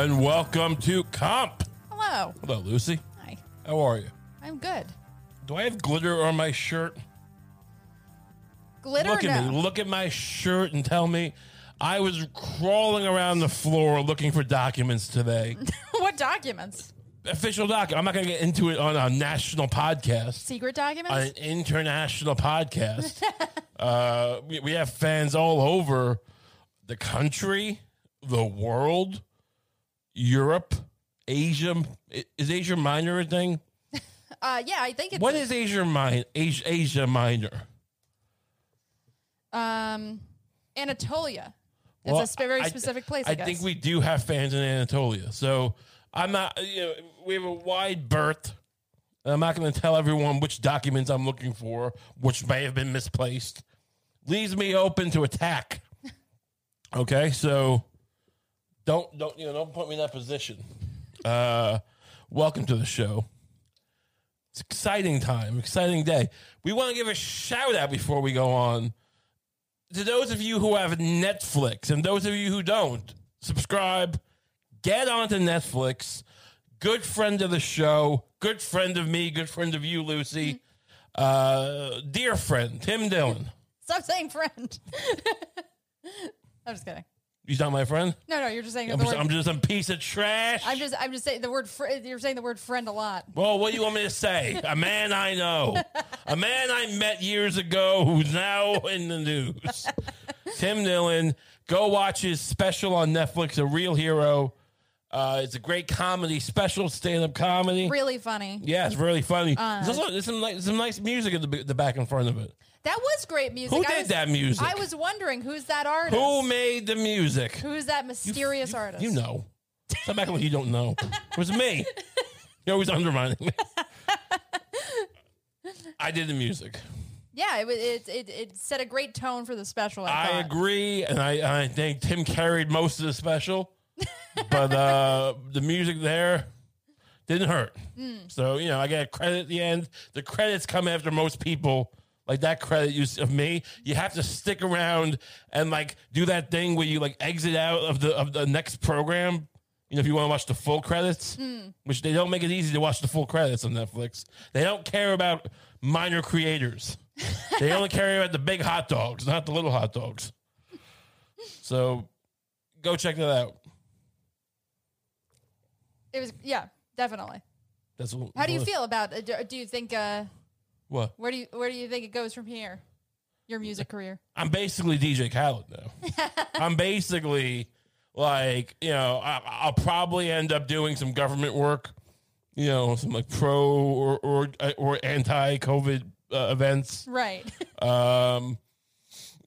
and welcome to Kump. Hello. Hello, Lucy. Hi. How are you? I'm good. Do I have glitter on my shirt? Glitter Look at no. me. Look at my shirt and tell me. I was crawling around the floor looking for documents today. what documents? Official doc. I'm not going to get into it on a national podcast. Secret on documents? an international podcast. uh, we, we have fans all over the country, the world, Europe, Asia. Is Asia Minor a thing? Uh, yeah, I think it's What is Asia Minor? Asia, Asia Minor. um Anatolia. It's Well, a sp- very I- specific place. I, I think we do have fans in Anatolia, so I'm not. You know, we have a wide berth. I'm not going to tell everyone which documents I'm looking for, which may have been misplaced. Leaves me open to attack. Okay, so don't don't you know don't put me in that position. Uh, welcome to the show. It's exciting time, exciting day. We want to give a shout out before we go on to those of you who have Netflix and those of you who don't, subscribe, get onto Netflix. Good friend of the show, good friend of me, good friend of you, Lucy. Uh, dear friend, Tim Dillon. Stop saying friend. I'm just kidding. He's not my friend. No, no, you're just saying I'm the just, word. I'm just a piece of trash. I'm just, I'm just saying the word. Fr- you're saying the word friend a lot. well, what do you want me to say? A man I know, a man I met years ago who's now in the news. Tim Dillon. Go watch his special on Netflix, A Real Hero. Uh, it's a great comedy, special stand-up comedy. Really funny. Yeah, it's really funny. Uh, there's, also, there's some nice, some nice music at the, the back and front of it. That was great music. Who I did was, that music? I was wondering who's that artist. Who made the music? Who's that mysterious you, artist? You know. Stop back when you don't know. It was me. You're always undermining me. I did the music. Yeah, it, it it it set a great tone for the special. I, I agree, and I, I think Tim carried most of the special, but uh, the music there didn't hurt. Hmm. So you know, I get credit at the end. The credits come after most people. Like that credit you of me, you have to stick around and like do that thing where you like exit out of the of the next program. You know, if you want to watch the full credits, Hmm. which they don't make it easy to watch the full credits on Netflix. They don't care about minor creators. they only care about the big hot dogs, not the little hot dogs. So go check that out. It was yeah, definitely. That's what, How do you feel about? it? Do, do you think? Uh, What? where do you where do you think it goes from here? Your music career. I'm basically DJ Khaled now. I'm basically like, you know, I, I'll probably end up doing some government work, you know, some like pro or or, or anti COVID uh, events. Right. Um,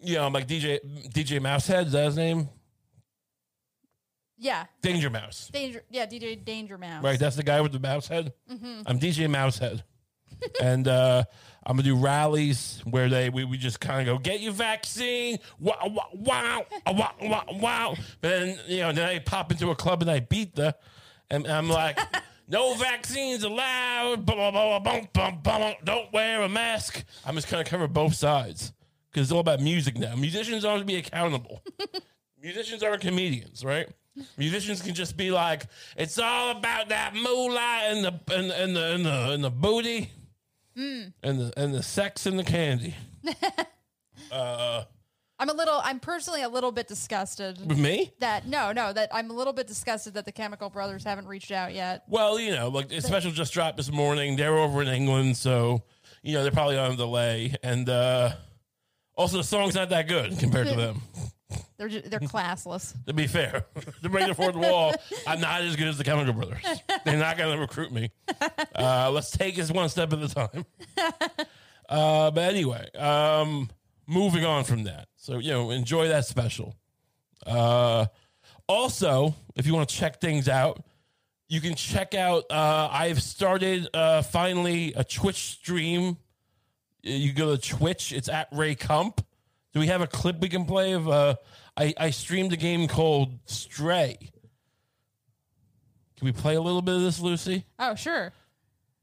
you know, I'm like DJ DJ Mousehead. Is that his name? Yeah. Danger Mouse. Danger. Yeah. DJ Danger Mouse. Right, that's the guy with the mouse head. I'm DJ Mousehead, and uh, I'm gonna do rallies where they we, we just kind of go get your vaccine, wow wow wow wow wow wow. But then you know then I pop into a club and I beat the, and I'm like. No vaccines allowed. Blah, blah, blah. Don't wear a mask. I'm just going to cover both sides because it's all about music now. Musicians aren't to be accountable. Musicians aren't comedians, right? Musicians can just be like, it's all about that moolah and the and, and the and the and the booty and the and the sex and the candy. uh, I'm a little. I'm personally a little bit disgusted with me? that no, no, that I'm a little bit disgusted that the Chemical Brothers haven't reached out yet. Well, you know, like the special just dropped this morning. They're over in England, so you know they're probably on a delay. And uh, also, the song's not that good compared to them. They're ju- they're classless. To be fair, to break the fourth wall, I'm not as good as the Chemical Brothers. They're not going to recruit me. Uh, let's take this one step at a time. Uh, but anyway, um, moving on from that. So, you know, enjoy that special. Uh, also, if you want to check things out, you can check out. Uh, I've started uh, finally a Twitch stream. You go to Twitch. It's at Ray Kump. Do we have a clip we can play of? Uh, I I streamed a game called Stray. Can we play a little bit of this, Lucy? Oh sure.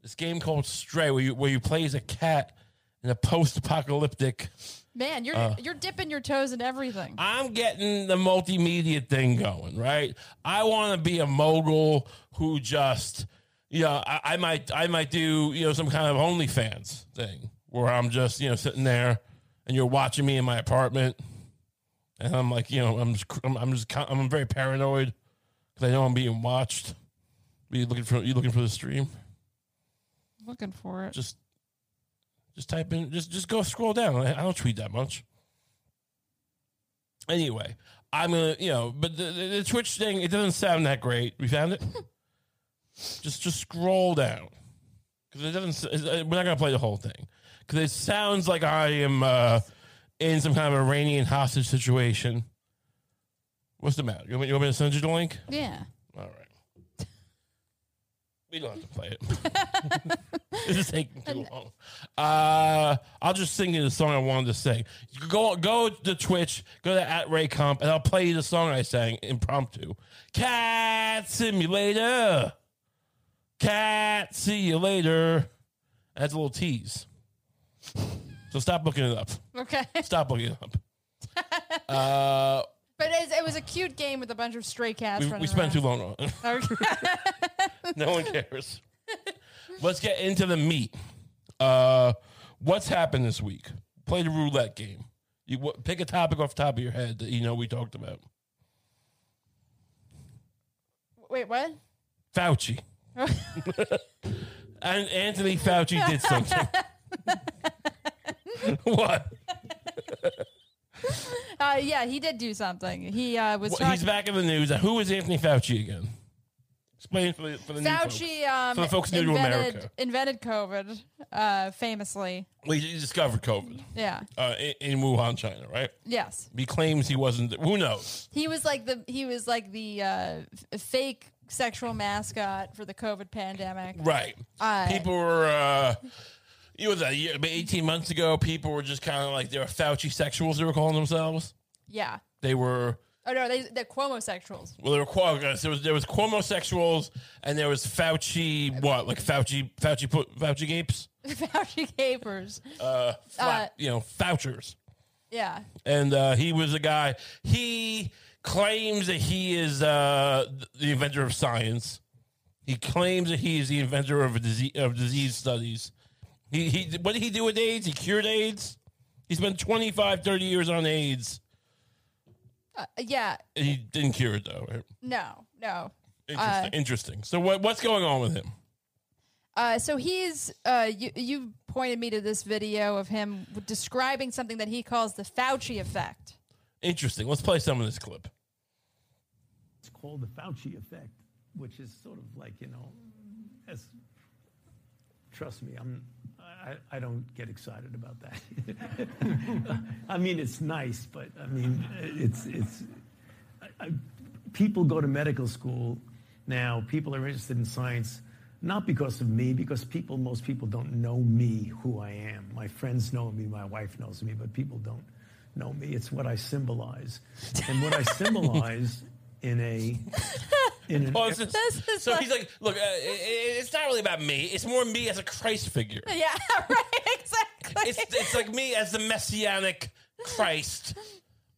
This game called Stray, where you where you play as a cat in a post-apocalyptic Man, you're Uh. you're dipping your toes in everything. I'm getting the multimedia thing going, right? I want to be a mogul who just, you know, I, I might, I might do, you know, some kind of OnlyFans thing where I'm just, you know, sitting there and you're watching me in my apartment, and I'm like, you know, I'm just, I'm, I'm just, I'm very paranoid because I know I'm being watched. Are you looking for, you looking for the stream? Looking for it. Just, just type in, just, just go scroll down. I, don't tweet that much. Anyway, I'm gonna, you know, but the, the, the Twitch thing, it doesn't sound that great. We found it. just, just scroll down because it doesn't. We're not gonna play the whole thing because it sounds like I am uh, in some kind of Iranian hostage situation. What's the matter? You want me, you want me to send you the link? Yeah. All right. We don't have to play it. this is taking too long. Uh, I'll just sing you the song I wanted to sing. You go go to Twitch, go to at Ray Kump, and I'll play you the song I sang impromptu. Cat Simulator. Cat, see you later. That's a little tease. So stop looking it up. Okay. Stop looking it up. Uh, But it, it was a cute game with a bunch of stray cats we, running we spent too around. long on it. Okay. no one cares. Let's get into the meat. Uh, what's happened this week? Play the roulette game. You wh- pick a topic off the top of your head that you know we talked about. Wait, what? Fauci. and Anthony Fauci did something. what? Uh, yeah, he did do something. He uh, was Well, talking. he's back in the news. Who is Anthony Fauci again? Explain for the, for the new folks. Fauci um, For the folks new to invented, America. invented COVID, uh, famously. Well, he discovered COVID Yeah. uh, in, in Wuhan, China, right? Yes. He claims he wasn't. Who knows? He was like the he was like the uh, f- fake sexual mascot for the COVID pandemic. Right. Uh, people were, uh, it was a year, about 18 months ago, people were just kind of like, they were Fauci sexuals, they were calling themselves. Yeah. They were, Oh no, they they're Cuomo-sexuals. well, they were Cuomo, there was, there was Cuomo sexuals and there was Fauci, what, like Fauci, Fauci, put Fauci gapes? Fauci capers. Uh, fla- Uh, you know, Fouchers. Yeah. And uh, he was a guy, he claims that he is uh, the inventor of science. He claims that he is the inventor of, a disease, of disease studies. He, he, what did he do with AIDS? He cured AIDS. He spent 25, 30 years on AIDS. Uh, yeah. He didn't cure it, though. right? No. No. Interesting. Uh, interesting. So, what, what's going on with him? Uh, so he's uh, you you pointed me to this video of him describing something that he calls the Fauci effect. Interesting. Let's play some of this clip. It's called the Fauci effect, which is sort of like, you know, as trust me, I'm I, don't get excited about that. I mean, it's nice, but I mean, it's people go to medical school now. People are interested in science. Not because of me, because people, most people don't know me, who I am. My friends know me, my wife knows me, but people don't know me. It's what I symbolize. And what I symbolize in a in an Oh, it's just- This is so like- he's like, look, uh, it, it- it's not really about me. It's more me as a Christ figure. Yeah, right, exactly. it's it's like me as the messianic Christ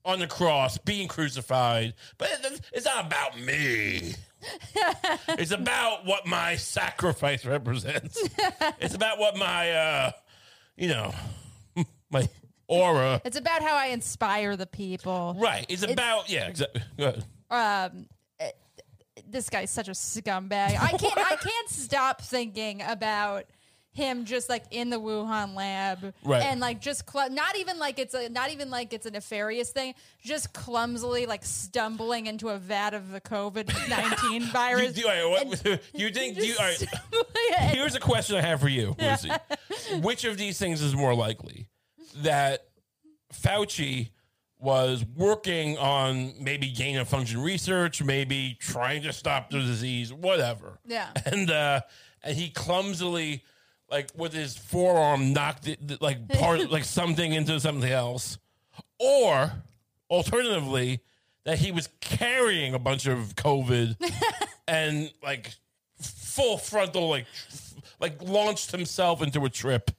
on the cross being crucified, but it, it's not about me. it's about what my sacrifice represents. it's about what my uh, you know, my aura. it's about how I inspire the people. Right. It's about yeah. Exactly. Go ahead. Um, this guy's such a scumbag. I can't. I can't stop thinking about him just like in the Wuhan lab, Right. And like just cl- not even like it's a not even like it's a nefarious thing. Just clumsily like stumbling into a vat of the COVID nineteen You, virus. do, all right, what, you think? Do you, all right, Here's a question I have for you, Lucy. Which of these things is more likely? That Fauci was working on maybe gain of function research, maybe trying to stop the disease, whatever. Yeah. And uh and he clumsily like with his forearm knocked it like part like something into something else. Or alternatively, that he was carrying a bunch of COVID and like full frontal like like launched himself into a trip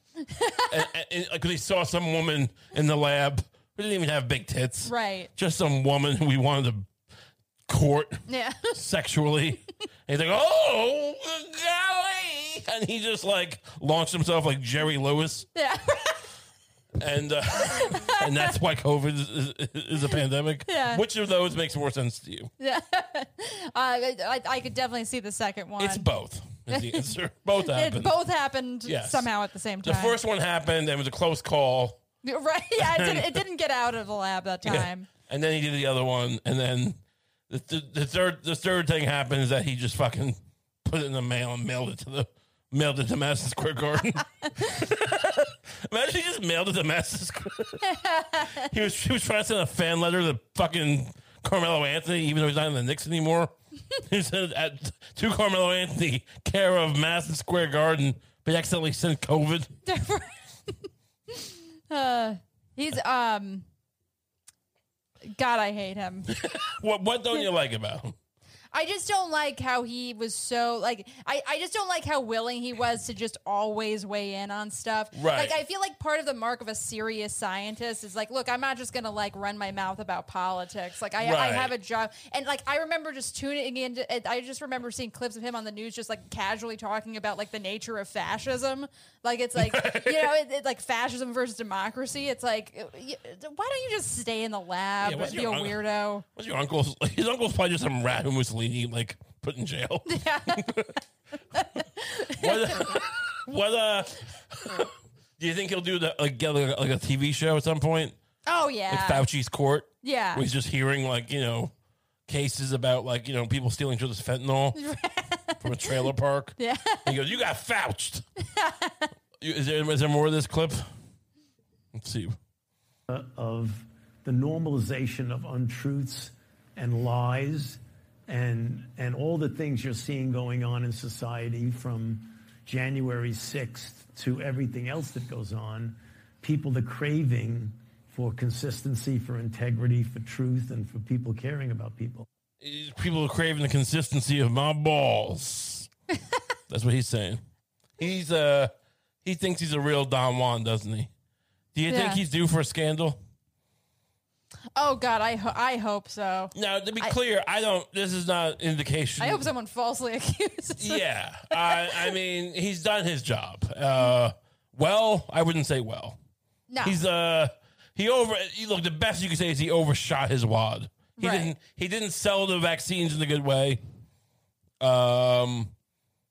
because he saw some woman in the lab who didn't even have big tits, Right. Just some woman we wanted to court Yeah. sexually. and he's like, "Oh, golly!" And he just like launched himself like Jerry Lewis, yeah. and uh, and that's why COVID is, is, a pandemic. Yeah. Which of those makes more sense to you? Yeah. Uh, I, I could definitely see the second one. It's both. Is the answer. Both happened. It both happened Yes. somehow at the same time. the time. first one happened and it was a close call. right? Yeah, it, did, it didn't get out of the lab that time. And then he did the other one, and then the, the, the third the third thing happened is that he just fucking put it in the mail and mailed it to the mailed it to Madison Square Garden. Imagine he just mailed it to Madison Square. he was he was trying to send a fan letter to fucking Carmelo Anthony, even though he's not in the Knicks anymore. he said at to Carmelo Anthony, care of Madison Square Garden, but he accidentally sent COVID. Uh, he's um. God, I hate him. What what don't you like about him? I just don't like how he was so like I, I just don't like how willing he was to just always weigh in on stuff. Right. Like I feel like part of the mark of a serious scientist is like, look, I'm not just gonna like run my mouth about politics. Like I, I have a job and like I remember just tuning into it, I just remember seeing clips of him on the news just like casually talking about like the nature of fascism. Like it's like you know, it, it's like fascism versus democracy. It's like why don't you just stay in the lab, Yeah, be a weirdo? What's your uncle's? His uncle's probably just some rat who Mussolini like put in jail. Yeah. what? What? Uh, do you think he'll do the like get like, like a TV show at some point, Oh yeah. like Fauci's court, Yeah. where he's just hearing like you know cases about like you know people stealing each other's fentanyl from a trailer park. Yeah. He goes, "You got fouched." You- is there is there more of this clip? Let's see. of the normalization of untruths and lies and and all the things you're seeing going on in society from January 6th to everything else that goes on people the craving for consistency for integrity for truth and for people caring about people People are craving the consistency of my balls. That's what he's saying. He's uh he thinks he's a real Don Juan, doesn't he? Do you think he's due for a scandal? Oh God, I ho- I hope so. Now, to be clear, I don't. This is not an indication. I hope someone falsely accuses. him. Yeah, I, I mean, he's done his job. Uh, well, I wouldn't say well. No. He's uh, he over. You look, the best you can say is he overshot his wad. He Right. didn't. He didn't sell the vaccines in a good way. Um,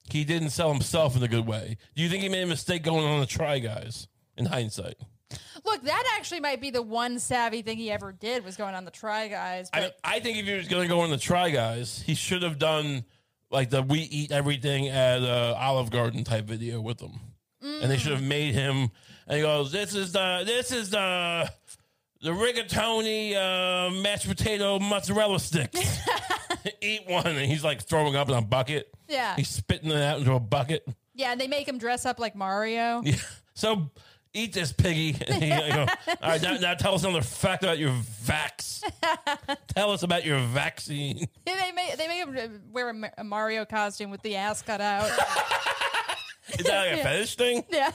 he didn't sell himself in a good way. Do you think he made a mistake going on the try guys? In hindsight, Look, that actually might be the one savvy thing he ever did was going on the Try Guys. I, But I think if he was going to go on the try guys, he should have done like the we eat everything at uh, Olive Garden type video with them, and they should have made him. And he goes, "This is the this is the the rigatoni uh, mashed potato mozzarella sticks. eat one." And he's like throwing up in a bucket. Yeah. he's spitting it out into a bucket. yeah, and they make him dress up like Mario. Yeah. So eat this piggy. And he, I go, All right, now, now tell us another fact about your vax. tell us about your vaccine. Yeah, they make they make him wear a Ma- a Mario costume with the ass cut out. Is that like a fetish thing? yeah,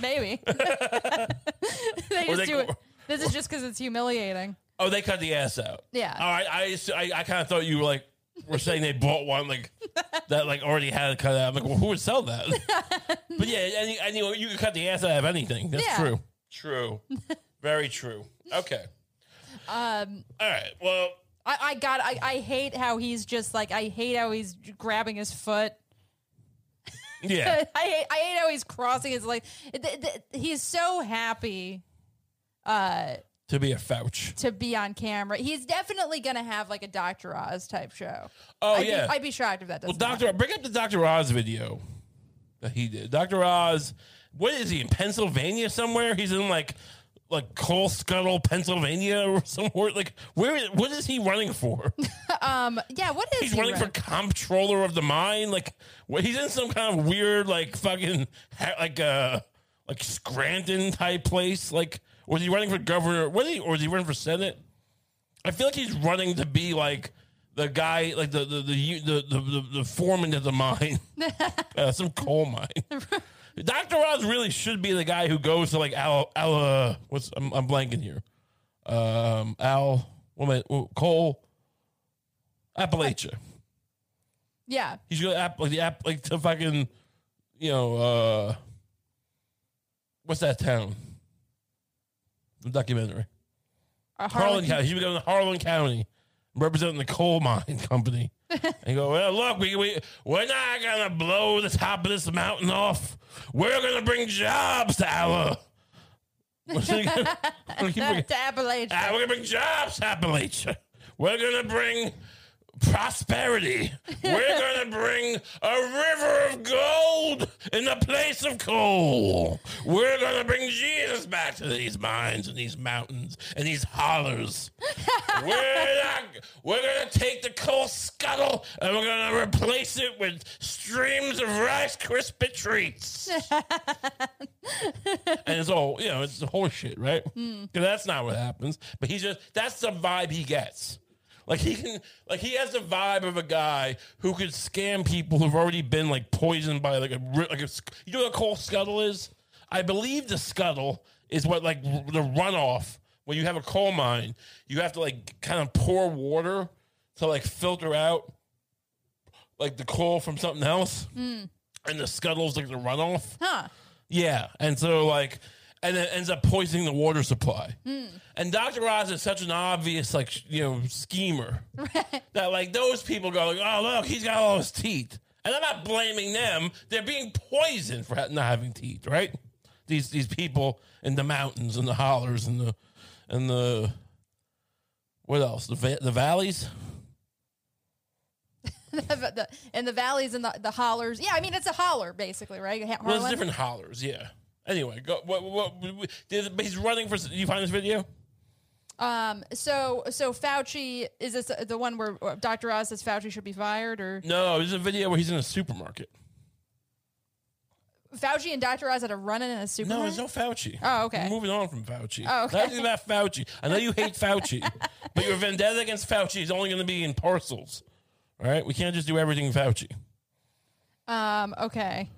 maybe. they just they do it. This is just because it's humiliating. Oh, they cut the ass out. Yeah. All right. I I, I kind of thought you were like were saying they bought one like that like already had it cut out. I'm like, well, who would sell that? but yeah, and, you- you, you can cut the ass out of anything. That's Yeah. true. True. Very true. Okay. Um. All right. Well. I, I got. I, I hate how he's just like. I hate how he's grabbing his foot. Yeah. I hate, I hate how he's crossing his leg. Th- th- He's so happy to be a Fouch. to be on camera. He's definitely going to have like a Dr. Oz type show. Oh I'd yeah. Be, I'd be shocked if that doesn't. Doctor, happen. bring up the Doctor Oz video that he did. Doctor Oz. What is he in Pennsylvania somewhere? He's in like like Coal Scuttle, Pennsylvania, or somewhere. Like where? What is he running for? um Yeah, what is He's he running for running- comptroller of the mine. Like, what, he's in some kind of weird, like, fucking, ha- like, uh, like Scranton type place. Like, was he running for governor? What is he, or is he running for senate? I feel like he's running to be like the guy, like the the the the, the, the, the foreman of the mine, uh, some coal mine. Dr. Oz really should be the guy who goes to like Al, Al uh, what's, I'm, I'm blanking here. Um, Al, what am I, Cole, Appalachia. Yeah. He's to app like the app, like to fucking, you know, uh, what's that town? The documentary. Uh, Harlan Harlan- County. He would go to Harlan County, representing the coal mine company. and go, well, look, we, we, we're not going to blow the top of this mountain off. We're going to bring jobs to our. It again? I keep forgetting. to Appalachia. Ah, we're going to bring jobs to Appalachia. We're going to bring prosperity. We're going to bring a river of gold in the place of coal. We're going to bring Jesus back to these mines and these mountains and these hollers. we're not, we're going to take the coal scuttle and we're going to replace it with streams of Rice Krispie treats. and it's all, you know, it's horse shit, right? Because that's not what happens. But he's just, that's the vibe he gets. Like he can, like he has the vibe of a guy who could scam people who've already been like poisoned by like a like a. You know what a coal scuttle is? I believe the scuttle is what like the runoff when you have a coal mine. You have to like kind of pour water to like filter out like the coal from something else, hmm. and the scuttle's like the runoff. Huh. Yeah, and so like, and it ends up poisoning the water supply. Hmm. And Dr. Oz is such an obvious like you know schemer that like those people go like, oh look, he's got all his teeth, and I'm not blaming them. They're being poisoned for not having teeth, right? These these people in the mountains and the hollers and the and the what else? The va- the valleys. The- in the valleys and the, the hollers. Yeah, I mean it's a holler basically, right? Well, there's different hollers. Yeah. Anyway, go. What? What? what he's running for. You find this video? Um. So so Fauci is this the one where Dr. Oz says Fauci should be fired, or No, there's a video where he's in a supermarket. Fauci and Dr. Oz had a run in a supermarket. No, there's no Fauci. Oh, okay. We're moving on from Fauci. Oh, okay. Nothing about Fauci. I know you hate Fauci, but your vendetta against Fauci is only going to be in parcels. All right, we can't just do everything Fauci. Um. Okay.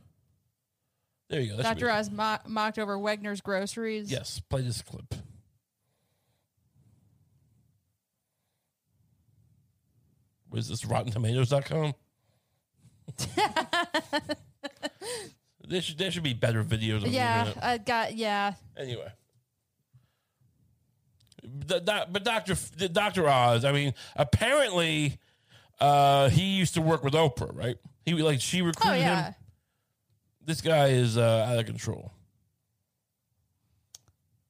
There you go. That Dr. Oz mo- mocked over Wegner's groceries. Yes, play this clip. What is this? RottenTomatoes.com? there, should, there should be better videos on Yeah. I got. Yeah. Anyway. The, but Dr. Dr. Oz, I mean, apparently uh, he used to work with Oprah, right? He like she Oh recruited yeah. him. This guy is uh, out of control.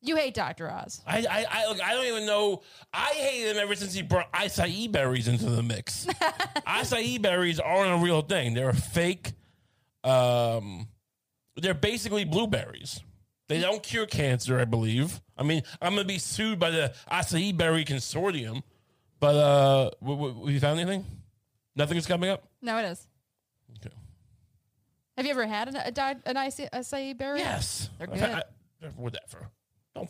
You hate Dr. Oz. I I I, look, I don't even know. I hate him ever since he brought acai berries into the mix. acai berries aren't a real thing. They're a fake. Um, they're basically blueberries. They don't cure cancer, I believe. I mean, I'm gonna be sued by the acai berry consortium. But uh, w- w- have you found anything? Nothing is coming up. No, it is. Okay. Have you ever had an, a, di- an acai, acai berry? Yes, They're I've good. had- I- whatever. Don't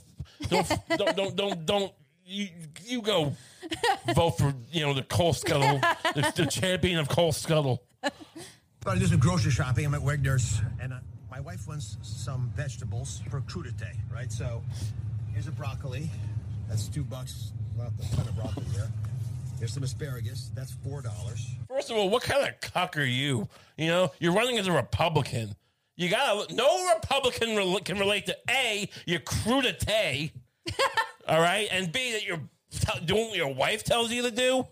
don't don't don't don't don't you you go vote for you know the coal scuttle, the, the champion of coal scuttle. About to do some grocery shopping. I'm at Wegner's, and uh, my wife wants some vegetables for crudite, right? So here's a broccoli. That's two bucks. Not a ton of broccoli here. Here's some asparagus. That's four dollars. First of all, what kind of cuck are you? You know, you're running as a Republican. You gotta. No Republican rel- can relate to a your crudite, all right, and b that you're t- doing what your wife tells you to do.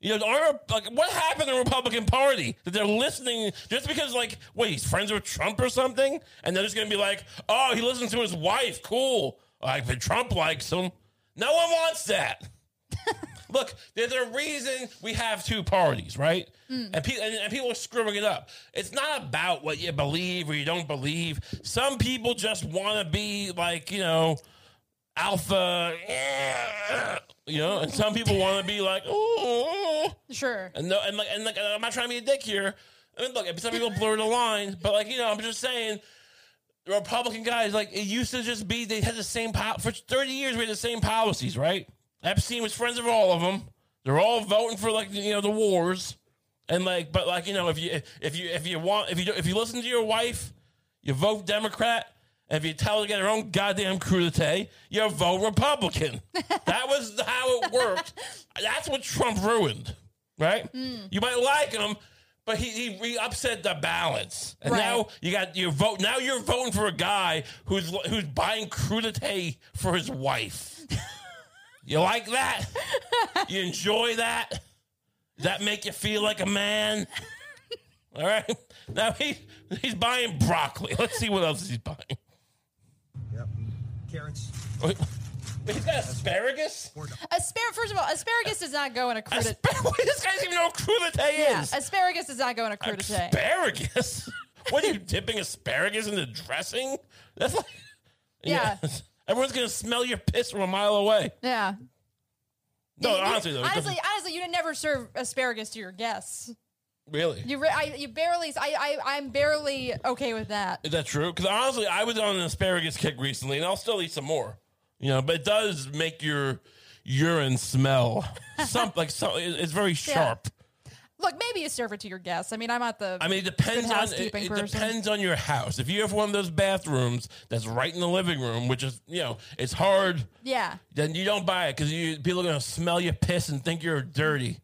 You know, are, like what happened to the Republican Party that they're listening just because, like, wait, he's friends with Trump or something, and they're just gonna be like, oh, he listens to his wife, cool. Like, but Trump likes him. No one wants that. Look, there's a reason we have two parties, right? Mm. And, pe- and, and people are screwing it up. It's not about what you believe or you don't believe. Some people just want to be like, you know, alpha, you know, and some people want to be like, oh, Sure. and no, and like, and like, I'm not trying to be a dick here. I mean, look, some people blur the line, but like, you know, I'm just saying. The Republican guys, like it used to just be, they had the same po- for 30 years. We had the same policies, right? Epstein was friends of all of them. They're all voting for like you know the wars, and like, but like you know, if you if you if you want if you if you listen to your wife, you vote Democrat. And if you tell her to get her own goddamn crudité, you vote Republican. that was how it worked. That's what Trump ruined, right? Hmm. You might like him, but he, he, he upset the balance. And Right. now you got your vote. Now you're voting for a guy who's who's buying crudité for his wife. you like that? You enjoy that? Does that make you feel like a man? All right. Now he he's buying broccoli. Let's see what else he's buying. Yep. Carrots. Wait, he's got asparagus. Aspar- First of all, asparagus does not go in a crudité. Aspar- this guy doesn't even know what crudité Yeah, is. asparagus does not go in a crudité. Asparagus. what are you dipping asparagus into dressing? That's like Yeah. Everyone's gonna smell your piss from a mile away. yeah. No, honestly though, it honestly, doesn't- honestly, you didn't never serve asparagus to your guests. really. You, re- I, you barely. I, I, I'm barely okay with that. Is that true? Because honestly, I was on an asparagus kick recently, and I'll still eat some more. You know, but it does make your urine smell. Some like so, it- it's very sharp. Look, maybe you serve it to your guests. I mean, I'm not the. I mean, it depends Good on it, housekeeping it person. depends on your house. If you have one of those bathrooms that's right in the living room, which is you know it's hard, yeah. then you don't buy it because you people are gonna smell your piss and think you're dirty.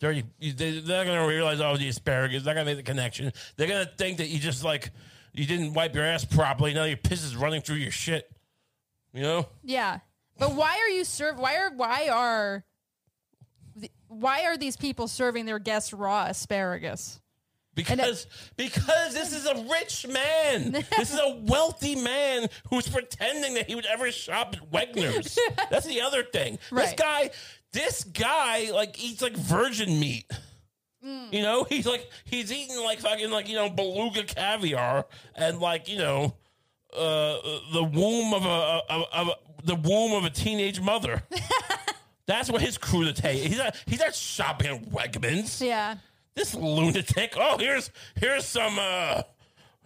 Dirty. You- they- They're not gonna realize oh the asparagus. They're not gonna make the connection. They're gonna think that you just like you didn't wipe your ass properly. Now your piss is running through your shit. You know. Yeah. But why are you serve? Why are why are why are these people serving their guests raw asparagus? Because because this is a rich man. this is a wealthy man who's pretending that he would ever shop at Wegner's. That's the other thing. This guy, this guy, like eats like virgin meat. You know, he's like he's eating like fucking like you know beluga caviar and like you know uh, the womb of a of, of the womb of a teenage mother. That's what his crudité. He's not he's not shopping at Wegmans Yeah. this lunatic. Oh, here's here's some uh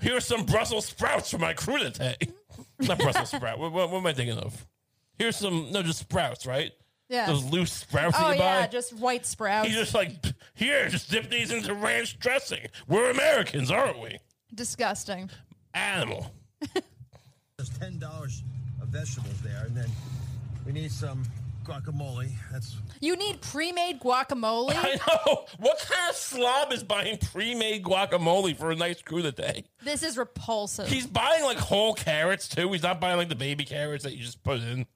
here's some Brussels sprouts for my crudité. Not Brussels sprout. What, what, what am I thinking of? Here's some no, just sprouts, right? Yeah. Those loose sprouts Oh that you yeah, buy. just white sprouts. He's just like, here, just dip these into ranch dressing. We're Americans, aren't we? Disgusting. Animal. There's ten dollars of vegetables there, and then we need some guacamole. That's You need pre-made guacamole. I know. What kind of slob is buying pre-made guacamole for a nice crudité? This is repulsive. He's buying like whole carrots too. He's not buying like the baby carrots that you just put in.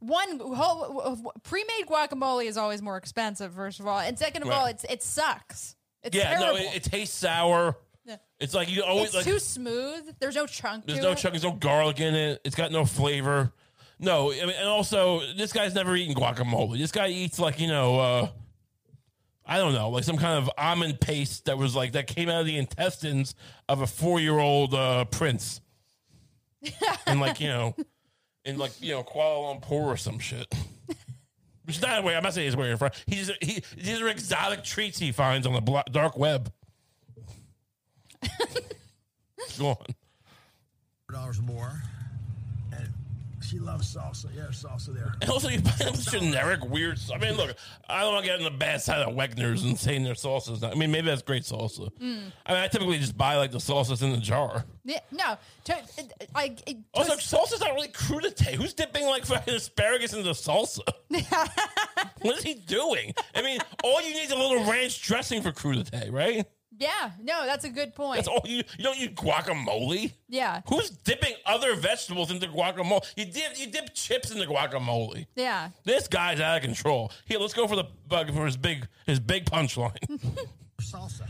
One whole, pre-made guacamole is always more expensive. First of all, and second of all, it's it sucks. It's Yeah, terrible. no, it, it tastes sour. Yeah. It's like you always it's like too smooth. There's no chunk. there's to no it. chunk, there's no garlic in it. It's got no flavor. No, I mean, and also this guy's never eaten guacamole. This guy eats like you know, uh, I don't know, like some kind of almond paste that was like that came out of the intestines of a four year old uh, prince, and like you know, in like you know Kuala Lumpur or some shit. Which is not where I'm not saying he's where you're from. He's he, these are exotic treats he finds on the blo- dark web. Go on. dollars more. And she loves salsa. Yeah, salsa there. And also, you buy them generic weird. I mean, look, I don't want to get on the bad side of Wegner's and saying their salsa's not. I mean, maybe that's great salsa. I mean, I typically just buy like the salsas in the jar. Yeah, no, to, I, I, Also, salsa's not really crudité. Who's dipping like fucking asparagus into salsa? what is he doing? I mean, all you need is a little ranch dressing for crudité, right? Yeah, no, that's a good point. That's all you. You don't need guacamole. yeah, Who's dipping other vegetables into guacamole? You dip you dip chips into guacamole. yeah. This guy's out of control. Here, let's go for the bug for his big his big punchline. Salsa.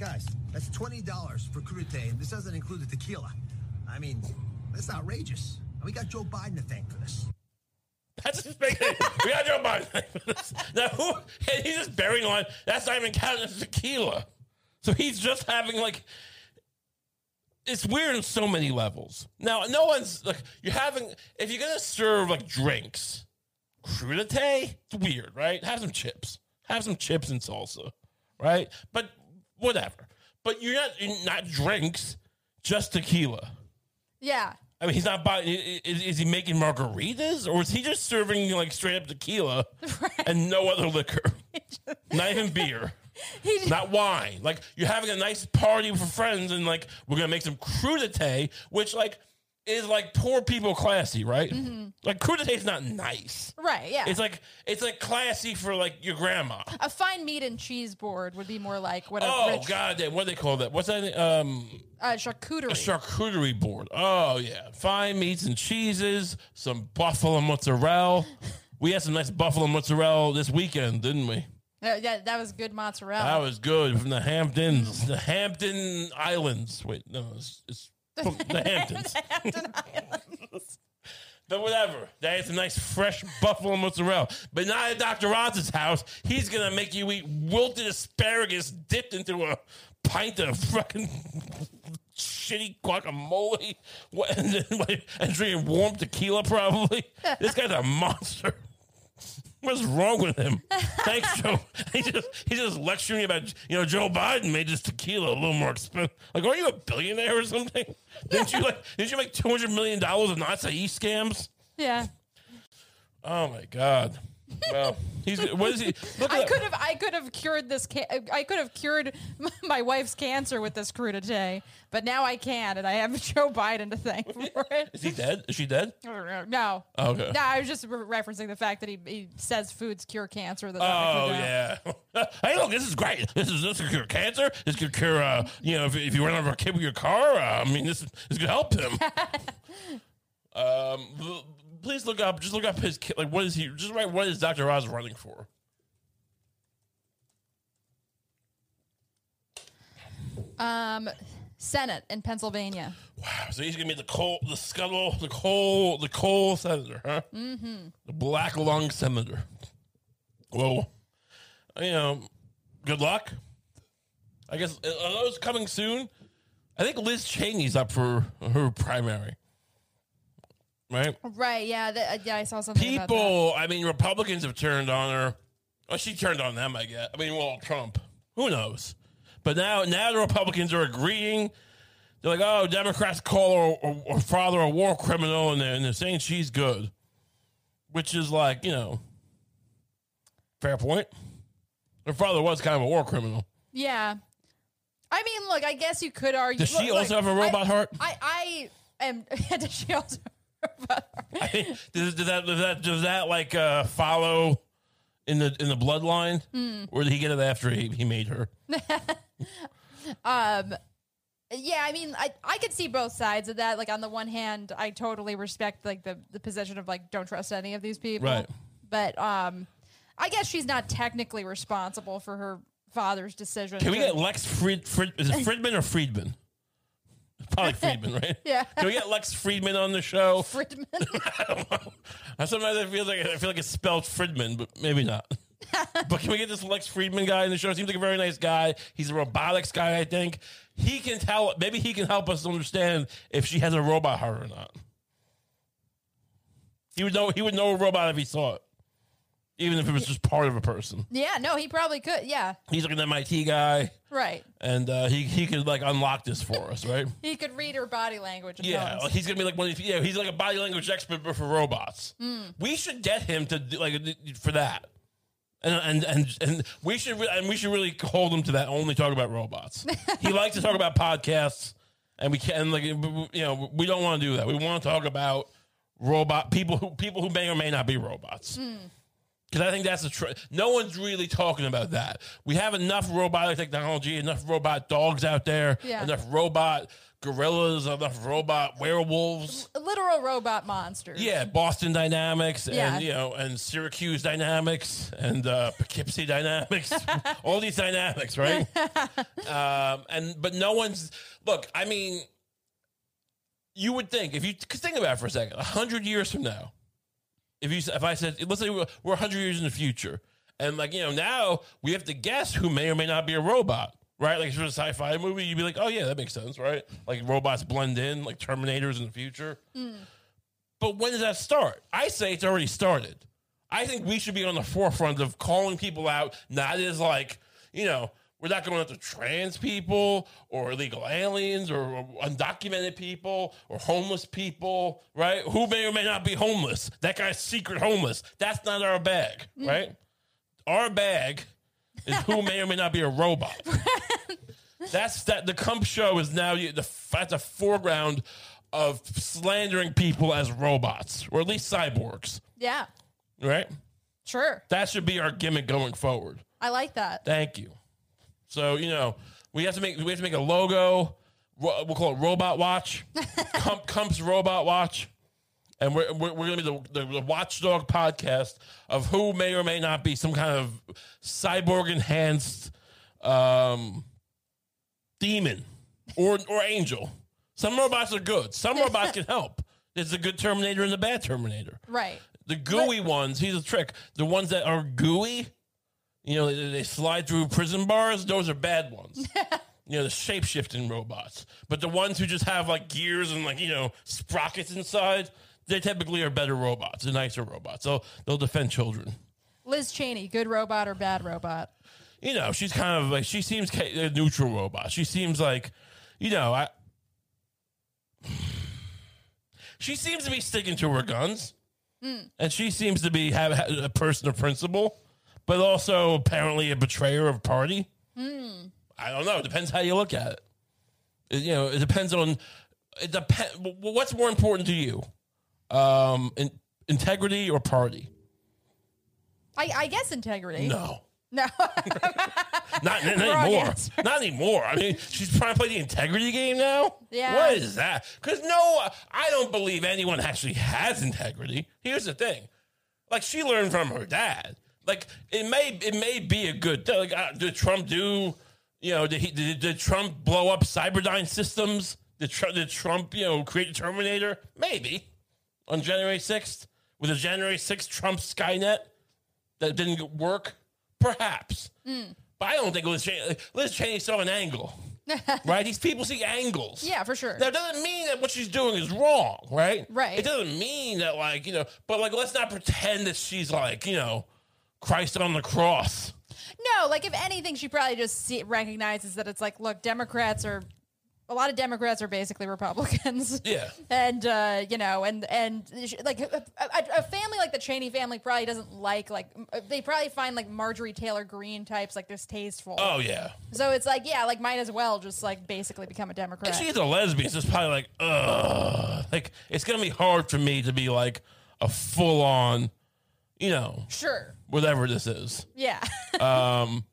Guys, that's twenty dollars for crudité, and this doesn't include the tequila. I mean, that's outrageous. And we got Joe Biden to thank for this. That's just making it. We got Joe Biden. now who? and He's just burying the line. That's not even counting as tequila. So he's just having like. It's weird on so many levels. Now, no one's like you're having. If you're gonna serve like drinks, crudité, it's weird, right? Have some chips. Have some chips and salsa, right? But whatever. But you're not you're not drinks, just tequila. Yeah. I mean, he's not buying. Is, is he making margaritas, or is he just serving like straight up tequila and no other liquor, not even beer? not wine. Like you're having a nice party for friends, and like we're gonna make some crudité, which like is like poor people classy, right? Like crudité is not nice. right, yeah. It's like it's like classy for like your grandma. a fine meat and cheese board would be more like what a Oh rich god damn, what do they call that? What's that? Um uh, charcuterie. a charcuterie board. Oh yeah, fine meats and cheeses, some buffalo mozzarella. We had some nice buffalo mozzarella this weekend, didn't we? Uh, yeah, that was good mozzarella. That was good from the Hamptons, the Hampton Islands. Wait, no, it's, it's from the Hamptons. Hampton Islands. But whatever. That is a nice fresh buffalo mozzarella. But not at Dr. Roz's house. He's gonna make you eat wilted asparagus dipped into a pint of fucking shitty guacamole what, and, then, like, and drinking warm tequila probably. this guy's a monster. What's wrong with him? Thanks, Joe. He just he's just lecturing me about you know Joe Biden made this tequila a little more expensive. Like, are you a billionaire or something? Didn't you like? Didn't you make two hundred million dollars in Nazi scams? Yeah. Oh my god. Well, he's what is he? Look I could have I could have cured this ca- I could have cured my wife's cancer with this crudité, but now I can't and I have Joe Biden to thank for it. Is he dead? Is she dead? No. Okay. No, I was just re- referencing the fact that he, he says foods cure cancer. That Oh yeah. hey, look, this is great. This is this could cure cancer. This could cure, uh, you know, if, if you run over a kid with your car. Uh, I mean, this this could help him. um, please look up. Just look up his like. What is he? Just write. What is Doctor Oz running for? Um, Senate in Pennsylvania. Wow. So he's gonna be the coal, the scuttle, the coal, the coal senator, huh? Mm-hmm. The black lung senator. Well, you know, good luck. I guess are those coming soon? I think Liz Cheney's up for her primary, right? Right. Yeah. That, uh, yeah. I saw something. About that. People, I mean, Republicans have turned on her. Well, she turned on them, I guess. I mean, well, Trump. Who knows? But now, now the Republicans are agreeing. They're like, oh, Democrats call her, her, her father a war criminal, and they're, and they're saying she's good, which is like, you know, fair point. Her father was kind of a war criminal. Yeah. I mean, look. I guess you could argue. Does she look, also look, have a robot I, heart? I, I am. does she also? Have a robot heart? I does, does that does that does that like uh, follow in the in the bloodline, or did he get it after he, he made her? um, Yeah, I mean, I I could see both sides of that. Like on the one hand, I totally respect like the the position of like don't trust any of these people. Right. But um, I guess she's not technically responsible for her father's decision. Can we get Lex Fried, Fried is it Friedman or Friedman? Probably Friedman, right? Yeah. Can we get Lex Friedman on the show? Friedman? Sometimes I feel like I feel like it's spelled Friedman, but maybe not. but can we get this Lex Friedman guy in the show? Seems like a very nice guy. He's a robotics guy, I think. He can tell. Maybe he can help us understand if she has a robot heart or not. He would know. He would know a robot if he saw it, even if it was just part of a person. yeah, no, he probably could. Yeah, He's like an MIT guy, right. and uh, he he could like unlock this for us, right? He could read her body language. And Yeah, he's gonna be like one. Of, yeah, he's like a body language expert, but for robots. Hmm. We should get him to do, like for that, and and and and we should re- and we should really hold him to that. Only talk about robots. he likes to talk about podcasts, and we can like you know we don't want to do that. We want to talk about robot people who people who may or may not be robots. Because I think that's the tr- no one's really talking about that. We have enough robotic technology, enough robot dogs out there, Yeah. enough robot gorillas, enough robot werewolves. literal robot monsters. Yeah, Boston Dynamics Yeah. and you know and Syracuse Dynamics and uh, Poughkeepsie Dynamics, all these dynamics, right? um, and but no one's look. I mean, you would think if you think about it for a second, a hundred years from now, if you if I said let's say we're we're a hundred years in the future, and like you know now we have to guess who may or may not be a robot. Right, like if it was a sci-fi movie, you'd be like, "Oh yeah, that makes sense." Right, like robots blend in, like Terminators in the future. Mm. But when does that start? I say it's already started. I think we should be on the forefront of calling people out, not as like, you know, we're not going after trans people or illegal aliens or, or undocumented people or homeless people, right? Who may or may not be homeless. That guy's secret homeless. That's not our bag, mm. right? Our bag is who may or may not be a robot. That's that. The Kump Show is now the at the foreground of slandering people as robots, or at least cyborgs. Yeah, Right. sure. That should be our gimmick going forward. I like that. Thank you. So you know we have to make we have to make a logo. We'll call it Robot Watch. Kump, Kump's Robot Watch. And we're, we're, we're going to be the, the, the Watchdog podcast of who may or may not be some kind of cyborg enhanced um, demon or, or angel. Some robots are good. Some robots can help. There's a good Terminator and a bad Terminator. Right. The gooey ones, he's a trick. The ones that are gooey, you know, they, they slide through prison bars, those are bad ones. you know, the shape shifting robots. But the ones who just have like gears and like, you know, sprockets inside, they typically are better robots, they're nicer robots. So they'll defend children. Liz Cheney, good robot or bad robot? You know, she's kind of like, she seems a neutral robot. She seems like, you know, I. She seems to be sticking to her guns, hmm. and she seems to be have, have a person of principle, but also apparently a betrayer of party. I don't know. It depends how you look at it. It- you know, it depends on. It depends. What's more important to you, um, in, integrity or party? I, I guess integrity. No. No. Not, not anymore. answer. Not anymore. I mean, she's trying to play the integrity game now. Yeah. What is that? Because no, I don't believe anyone actually has integrity. Here's the thing: like she learned from her dad. Like it may it may be a good thing. Like uh, did Trump do? You know, did, he, did did Trump blow up Cyberdyne systems? Did Trump, did Trump you know create Terminator? Maybe on January sixth with a January sixth Trump Skynet that didn't work? Perhaps. But I don't think Liz Cheney, Liz Cheney saw an angle, right? These people see angles. yeah, for sure. That doesn't mean that what she's doing is wrong, right? Right. It doesn't mean that, like, you know, but, like, let's not pretend that she's, like, you know, Christ on the cross. No, like if anything, she probably just see, recognizes that it's like, look, Democrats are a lot of Democrats are basically Republicans. Yeah. and uh, you know, and and like a, a, family like the Cheney family probably doesn't like like they probably find like Marjorie Taylor Greene types like distasteful. Oh, yeah. So it's like, yeah, like might as well just like basically become a Democrat. She's a lesbian, so it's probably like, ugh. Like, it's going to be hard for me to be, like, a full on, you know, sure. Whatever this is. Yeah. um.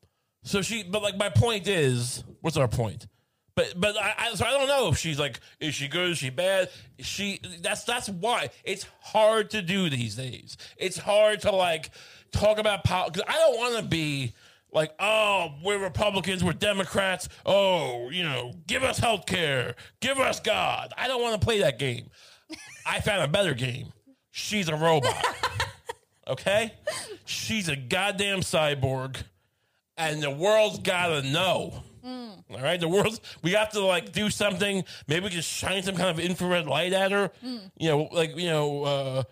So she, but like my point is, what's our point? But but I, I so I don't know if she's like is she good is she bad Is she that's that's why it's hard to do these days. It's hard to like talk about politics. I don't want to be like oh we're Republicans we're Democrats oh you know give us health care give us God. I don't want to play that game. I found a better game. She's a robot. Okay, she's a goddamn cyborg and the world's gotta know. Mm. All right, the world's we have to like do something. Maybe we can shine some kind of infrared light at her. Mm. You know, like you know, uh,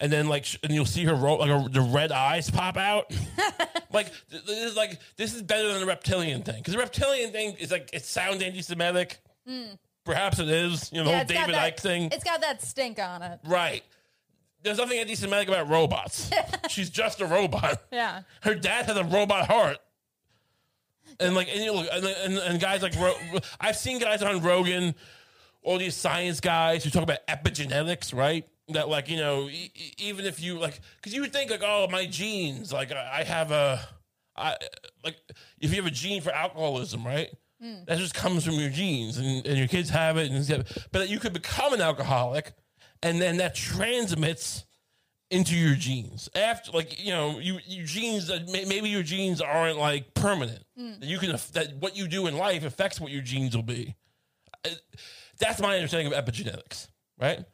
and then like sh- and you'll see her ro- like her, the red eyes pop out. like th- this is like this is better than the reptilian thing because the reptilian thing is like it sounds anti-Semitic. Mm. Perhaps it is. You know, the Yeah, whole David that- Icke thing. It's got that stink on it. Right. There's nothing anti-Semitic about robots. She's just a robot. Yeah. Her dad has a robot heart. And like, and you look, and, and, and guys like, Ro- I've seen guys on Rogan, all these science guys who talk about epigenetics, right? That like, you know, e- even if you like, because you would think like, oh, my genes, like I I have a, I like if you have a gene for alcoholism, right? Hmm. That just comes from your genes, and, and your kids have it, and but you could become an alcoholic, and then that transmits into your genes. After like you know you your genes may- maybe your genes aren't like permanent. That you can that what you do in life affects what your genes will be. Uh, that's my understanding of epigenetics right?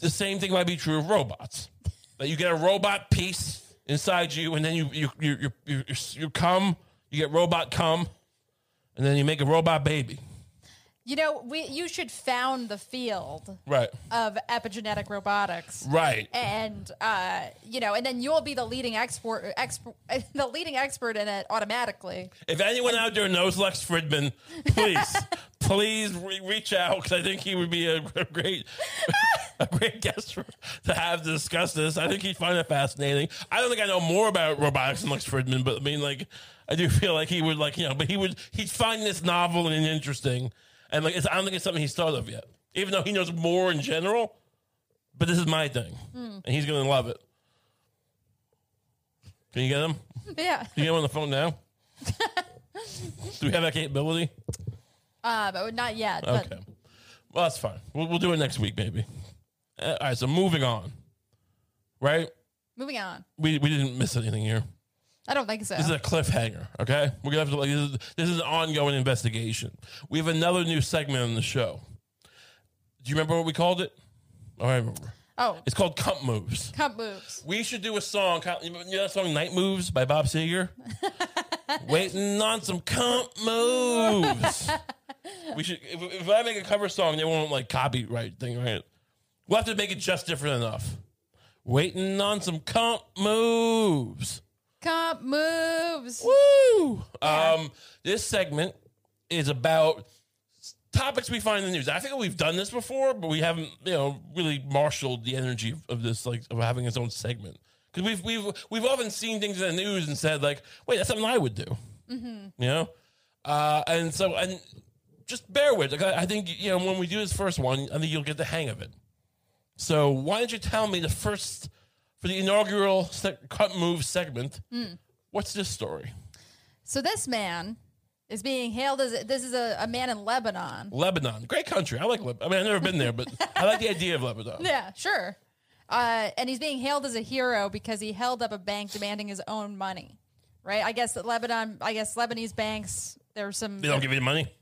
The same thing might be true of robots. That you get a robot piece inside you and then you you you you, you, you, you come you get robot come and then you make a robot baby You know, we you should found the field right of epigenetic robotics. right and uh, you know, and then you'll be the leading export, expert, the leading expert in it automatically. If anyone out there knows Lex Fridman, please, please re- reach out because I think he would be a, a great. a great guest for, to have to discuss this. I think he'd find it fascinating. I don't think I know more about robotics than Lex Fridman, but I mean, like, I do feel like he would, like, you know, but he would, he'd find this novel and interesting. And, like, it's, I don't think it's something he's thought of yet, even though he knows more in general. But this is my thing, and he's going to love it. Can you get him? Yeah. Can you get him on the phone now? do we have that capability? Uh, but not yet. But Okay. Well, that's fine. We'll, we'll do it next week, maybe. Uh, all right, so moving on. Right? moving on. We, we didn't miss anything here. I don't think so. This is a cliffhanger, okay? We're gonna have to like this is, this is an ongoing investigation. We have another new segment on the show. Do you remember what we called it? Oh, I remember. oh, It's called Kump Moves. Kump moves. We should do a song. You know that song "Night Moves" by Bob Seger? Waiting on some Kump moves. we should. If, if I make a cover song, they won't like copyright thing, right? We'll have to make it just different enough. Waiting on some Kump moves. Kump moves. Woo! Yeah. Um, this segment is about topics we find in the news. I think we've done this before, but we haven't, you know, really marshaled the energy of, this, like, of having its own segment. Because we've we've we've often seen things in the news and said, like, wait, that's something I would do. You know, uh, and so and just bear with. Like, I, I think you know when we do this first one, I think you'll get the hang of it. So why don't you tell me the first for the inaugural cut move segment? What's this story? So this man is being hailed as this is a, a man in Lebanon. Lebanon, great country. I like. Leb- I mean, I've never been there, but I like the idea of Lebanon. Yeah, sure. Uh, and he's being hailed as a hero because he held up a bank demanding his own money. Right? I guess that Lebanon, I guess Lebanese banks, there's some. They don't give you the money.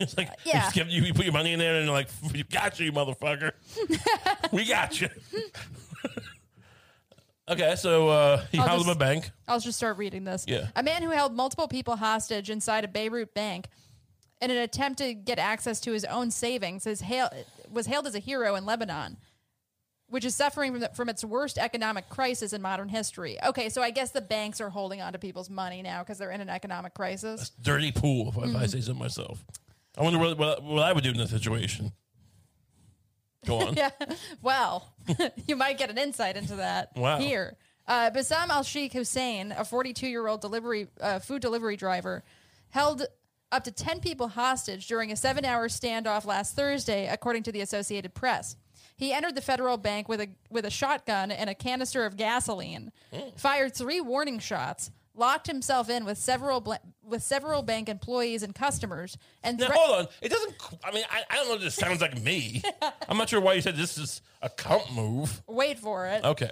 It's like yeah. you, give, you, you put your money in there, and they're like, "We got you, you motherfucker. we got you." Okay, so uh, he I'll held up just- a bank. I'll just start reading this. Yeah. A man who held multiple people hostage inside a Beirut bank in an attempt to get access to his own savings is hail- was hailed as a hero in Lebanon, which is suffering from, the, from its worst economic crisis in modern history. Okay, so I guess the banks are holding on to people's money now because they're in an economic crisis. Dirty pool, if, if I Mm. say so myself. I wonder what, what, what I would do in this situation. Go on. Yeah. Well, you might get an insight into that Wow. here. Uh, Bassam Al Sheikh Hussein, a 42 year old delivery uh, food delivery driver, held up to 10 people hostage during a seven hour standoff last Thursday, according to the Associated Press. He entered the federal bank with a with a shotgun and a canister of gasoline, fired three warning shots, locked himself in with several bla- with several bank employees and customers, and Now thre- hold on. It doesn't. I mean, I, I don't know. if This sounds like me. I'm not sure why you said this is a count move. wait for it. Okay.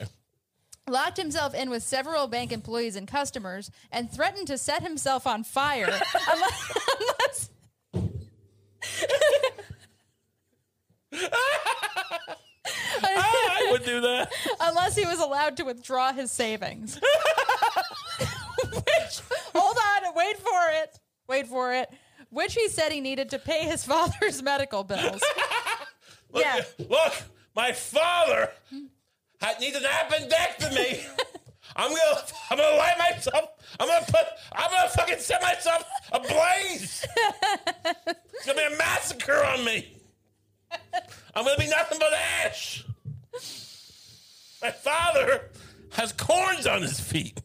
locked himself in with several bank employees and customers, and threatened to set himself on fire unless, unless ah, I would do that. unless he was allowed to withdraw his savings. Which, hold on, wait for it. Wait for it. Which he said he needed to pay his father's medical bills. Look, Yeah. look, my father had, needs an appendectomy. I'm gonna, I'm gonna light myself. I'm gonna put, I'm gonna fucking set myself ablaze. It's gonna be a massacre on me. I'm gonna be nothing but ash. My father has corns on his feet.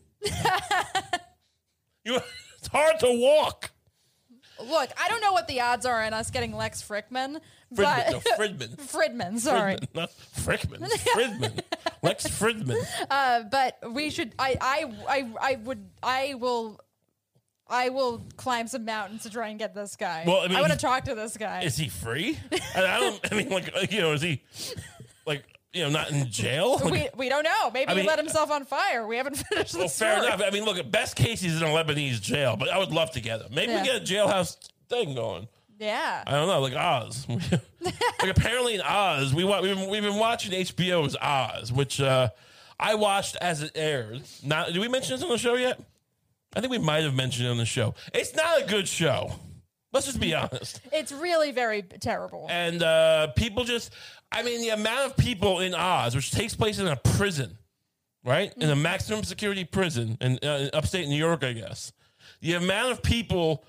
You, it's hard to walk. Look, I don't know what the odds are on us getting Lex Frickman, Fridman, but no, Fridman. Fridman, sorry. Fridman, not Frickman. Fridman. Lex Fridman. Uh, but we should I, I i i would i will i will climb some mountains to try and get this guy Well, I mean, I want to talk to this guy Is he free? I, I don't. I mean, like uh, you know, is he like you know not in jail? We, we don't know maybe I mean- he lit himself on fire we haven't finished the well, fair enough. I mean, look, at best case he's in a Lebanese jail, but I would love to get him. Maybe Yeah. we get a jailhouse thing going. yeah I don't know, like Oz. like apparently in Oz, we wa- we've been, we've been watching HBO's Oz, which uh, I watched as it aired. Not did we mention this on the show yet? I think we might have mentioned it on the show. It's not a good show. Let's just be honest. it's really very terrible and uh, people just i mean the amount of people in oz which takes place in a prison right in a maximum security prison in uh, upstate new york i guess the amount of people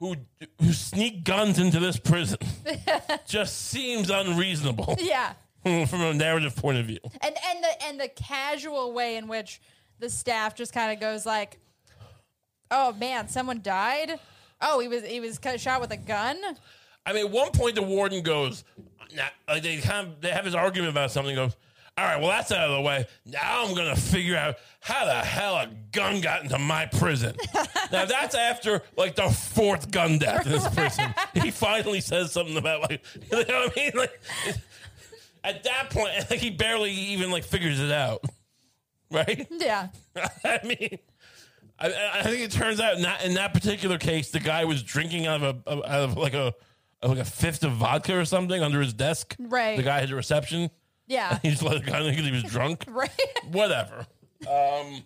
who who sneak guns into this prison just seems unreasonable yeah from a narrative point of view. and and the and the casual way in which the staff just kind of goes like, "Oh man, someone died. Oh, he was he was cut- shot with a gun." I mean, at one point the warden goes, nah, uh, like they kind of they have this argument about something. Goes, all right, well that's out of the way. Now I'm gonna figure out how the hell a gun got into my prison. now that's after like the fourth gun death in this prison. He finally says something about like, you know what I mean? Like at that point, I think he barely even like figures it out, right? Yeah, I mean, I, I think it turns out not in that particular case, the guy was drinking out of a out of like a like a fifth of vodka or something under his desk. Right. The guy at a reception. yeah, He just let the guy know because he was drunk. right. Whatever. Um,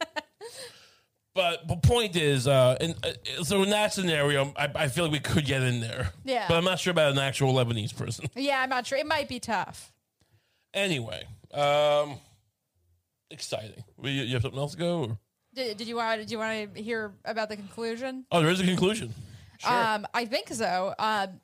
but the point is, uh, in, uh, so in that scenario, I, I feel like we could get in there. Yeah. But I'm not sure about an actual Lebanese person. yeah, I'm not sure. It might be tough. Anyway, um, exciting. You have something else to go? Or? Did, did you want did you want to hear about the conclusion? Oh, there is a conclusion. Sure. Um, I think so. Um,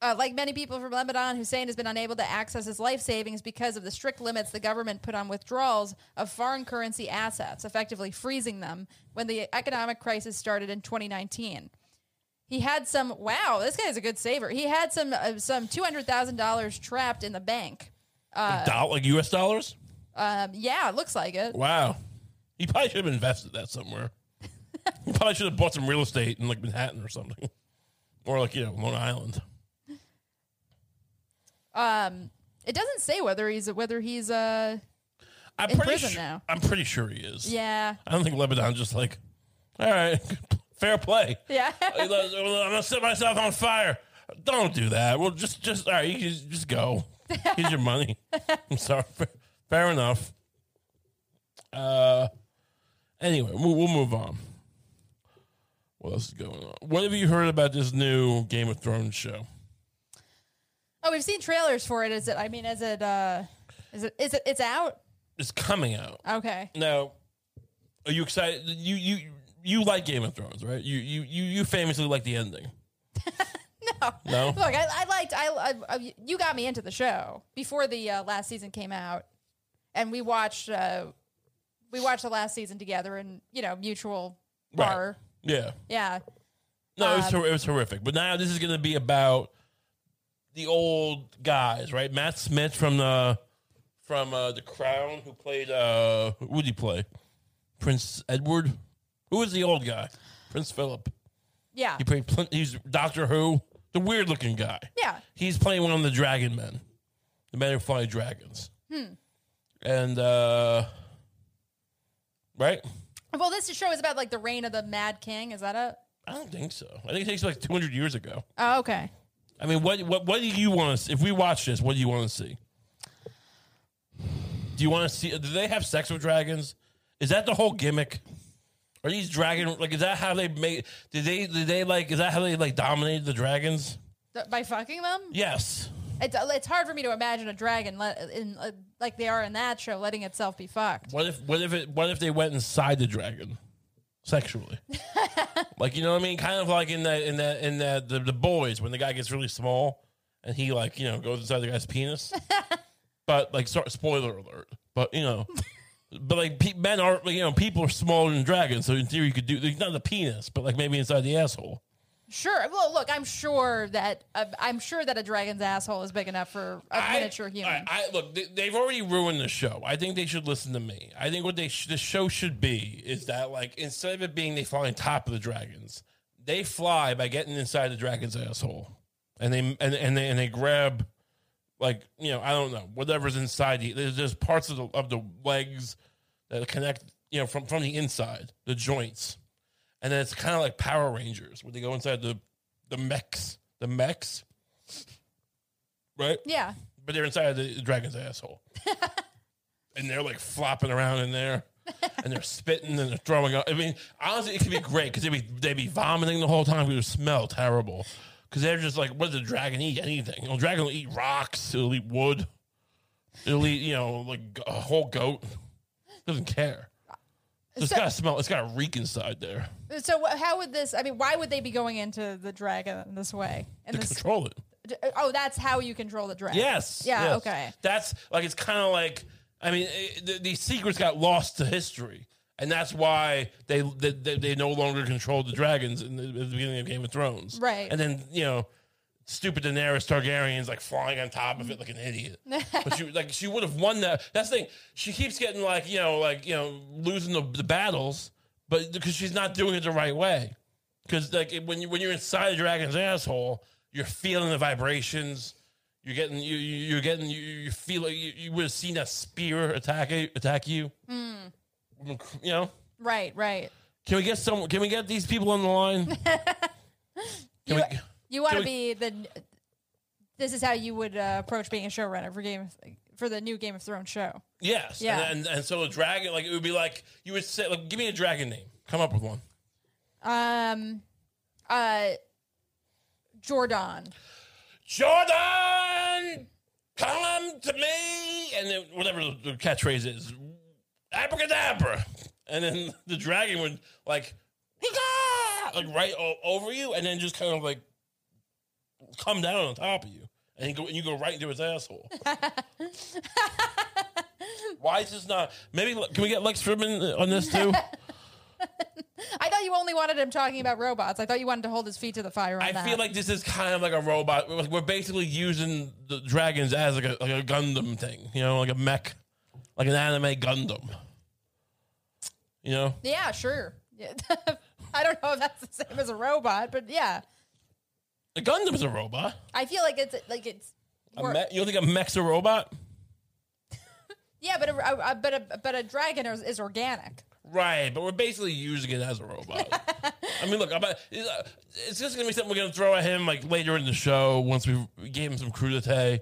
uh, like many people from Lebanon, Hussein has been unable to access his life savings because of the strict limits the government put on withdrawals of foreign currency assets, effectively freezing them when the economic crisis started in 2019. He had some. Wow, this guy's a good saver. He had some uh, some two hundred thousand dollars trapped in the bank. Doll- like U.S. dollars? Um, yeah, it looks like it. Wow. He probably should have invested that somewhere. He probably should have bought some real estate in like Manhattan or something. Or like, you know, Long Island. Um, it doesn't say whether he's whether he's uh I'm In pretty prison su- now. I'm pretty sure he is. yeah I don't think Lebanon just like, all right, fair play. yeah. I'm gonna set myself on fire. Don't do that. Well, just, just all right. You just, just go. Here's your money. I'm sorry. Fair, fair enough. Uh, anyway, we'll, we'll move on. What else is going on? What have you heard about this new Game of Thrones show? Oh, we've seen trailers for it. Is it? I mean, is it? uh Is it? Is it? It's out. It's coming out Okay. now. Are you excited? You you you like Game of Thrones, right? You you you you famously like the ending. No. No. Look, I, I liked. I, I, you got me into the show before the uh, last season came out, and we watched. uh We watched the last season together, in you know mutual Right. Yeah. Yeah. No, it was, Um, it was horrific. But now this is going to be about the old guys, right? Matt Smith from the from uh, the Crown, who played uh, who would he play? Prince Edward. Who was the old guy? Prince Philip. Yeah. He played. Pl- He's Doctor Who, the weird looking guy. Yeah. He's playing one of the Dragon Men, the men who fly dragons. Hmm. And uh, right. Well, this show is about like the reign of the Mad King. Is that it? I don't think so. I think it takes like 200 years ago. Oh, okay. I mean, what what what do you want to? If we watch this, what do you want to see? Do you want to see? Do they have sex with dragons? Is that the whole gimmick? Are these dragon like? Is that how they made? Did they? Did they like? Is that how they like dominated the dragons? Th- By fucking them, Yes. It's it's hard for me to imagine a dragon let, in uh, like they are in that show letting itself be fucked. What if? What if it? What if they went inside the dragon, sexually? like you know what I mean? Kind of like in that in that in that the, the boys when the guy gets really small and he like you know goes inside the guy's penis. but like, sorry, spoiler alert. But you know. But like pe- men are, you know, people are smaller than dragons, so in theory you could do not the penis, but like maybe inside the asshole. Sure. Well, look, I'm sure that uh, I'm sure that a dragon's asshole is big enough for a I- miniature human. I, I look. They, they've already ruined the show. I think they should listen to me. I think what they sh- the show should be is that like instead of it being they fly on top of the dragons, they fly by getting inside the dragon's asshole, and they and, and they and they grab like you know I don't know whatever's inside the there's just parts of the of the legs that connect you know from from the inside the joints, and then it's kind of like Power Rangers where they go inside the the mechs the mechs, right? yeah. but they're inside the dragon's asshole. and they're like flopping around in there. And they're spitting and they're throwing up. I mean, honestly, it could be great because they'd be, they'd be vomiting the whole time. It would smell terrible. Because they're just like, what does the dragon eat? Anything. You know, dragon will eat rocks. It'll eat wood. It'll eat, you know, like a whole goat. Doesn't care. So it's So- got to smell. It's got to reek inside there So how would this? I mean, why would they be going into the dragon this way? And to this, control it. Uh, oh, that's how you control the dragon. Yes. Yeah. yes. Okay. That's like it's kind of like I mean eh, it, th- these secrets got lost to history, and that's why they they, they, they no longer controlled the dragons in the, at the beginning of Game of Thrones. Right. And then you know. Stupid Daenerys Targaryen's like flying on top of it like an idiot, but she like she would have won that. That's the thing. She keeps getting like you know like you know losing the, the battles, but because she's not doing it the right way. Because like it- when you when you're inside a dragon's asshole, you're feeling the vibrations. You're getting you you- you're getting you you feel like you, you would have seen a spear attack attack you. Hmm. You know. Right. Right. Can we get some? Can we get these people on the line? Can we, You want to be the. This is how you would uh, approach being a showrunner for Game of, for the new Game of Thrones show. yes. Yeah. And, and and so a dragon, like it would be like you would say, like, give me a dragon name. Come up with one. Um, uh, Jordan. Jordan, come to me, and then whatever the catchphrase is, abracadabra, and then the dragon would like, like right o- over you, and then just kind of like come down on top of you, and you go and you go right into his asshole. Why is this not? Maybe can we get Lex Fridman on this too? I thought you only wanted him talking about robots. I thought you wanted to hold his feet to the fire on I that. feel like this is kind of like a robot. We're- We're basically using the dragons as like a like a Gundam thing, you know, like a mech, like an anime Gundam. You know, yeah, sure. I don't know if that's the same as a robot, but yeah, a Gundam is a robot. I feel like it's like it's. A me- you don't think a mech's a robot? yeah, but a, a, but a but a dragon is, is organic. Right, but we're basically using it as a robot. I mean, look, I'm it's uh, it's just gonna be something we're gonna throw at him like later in the show once we gave him some crudité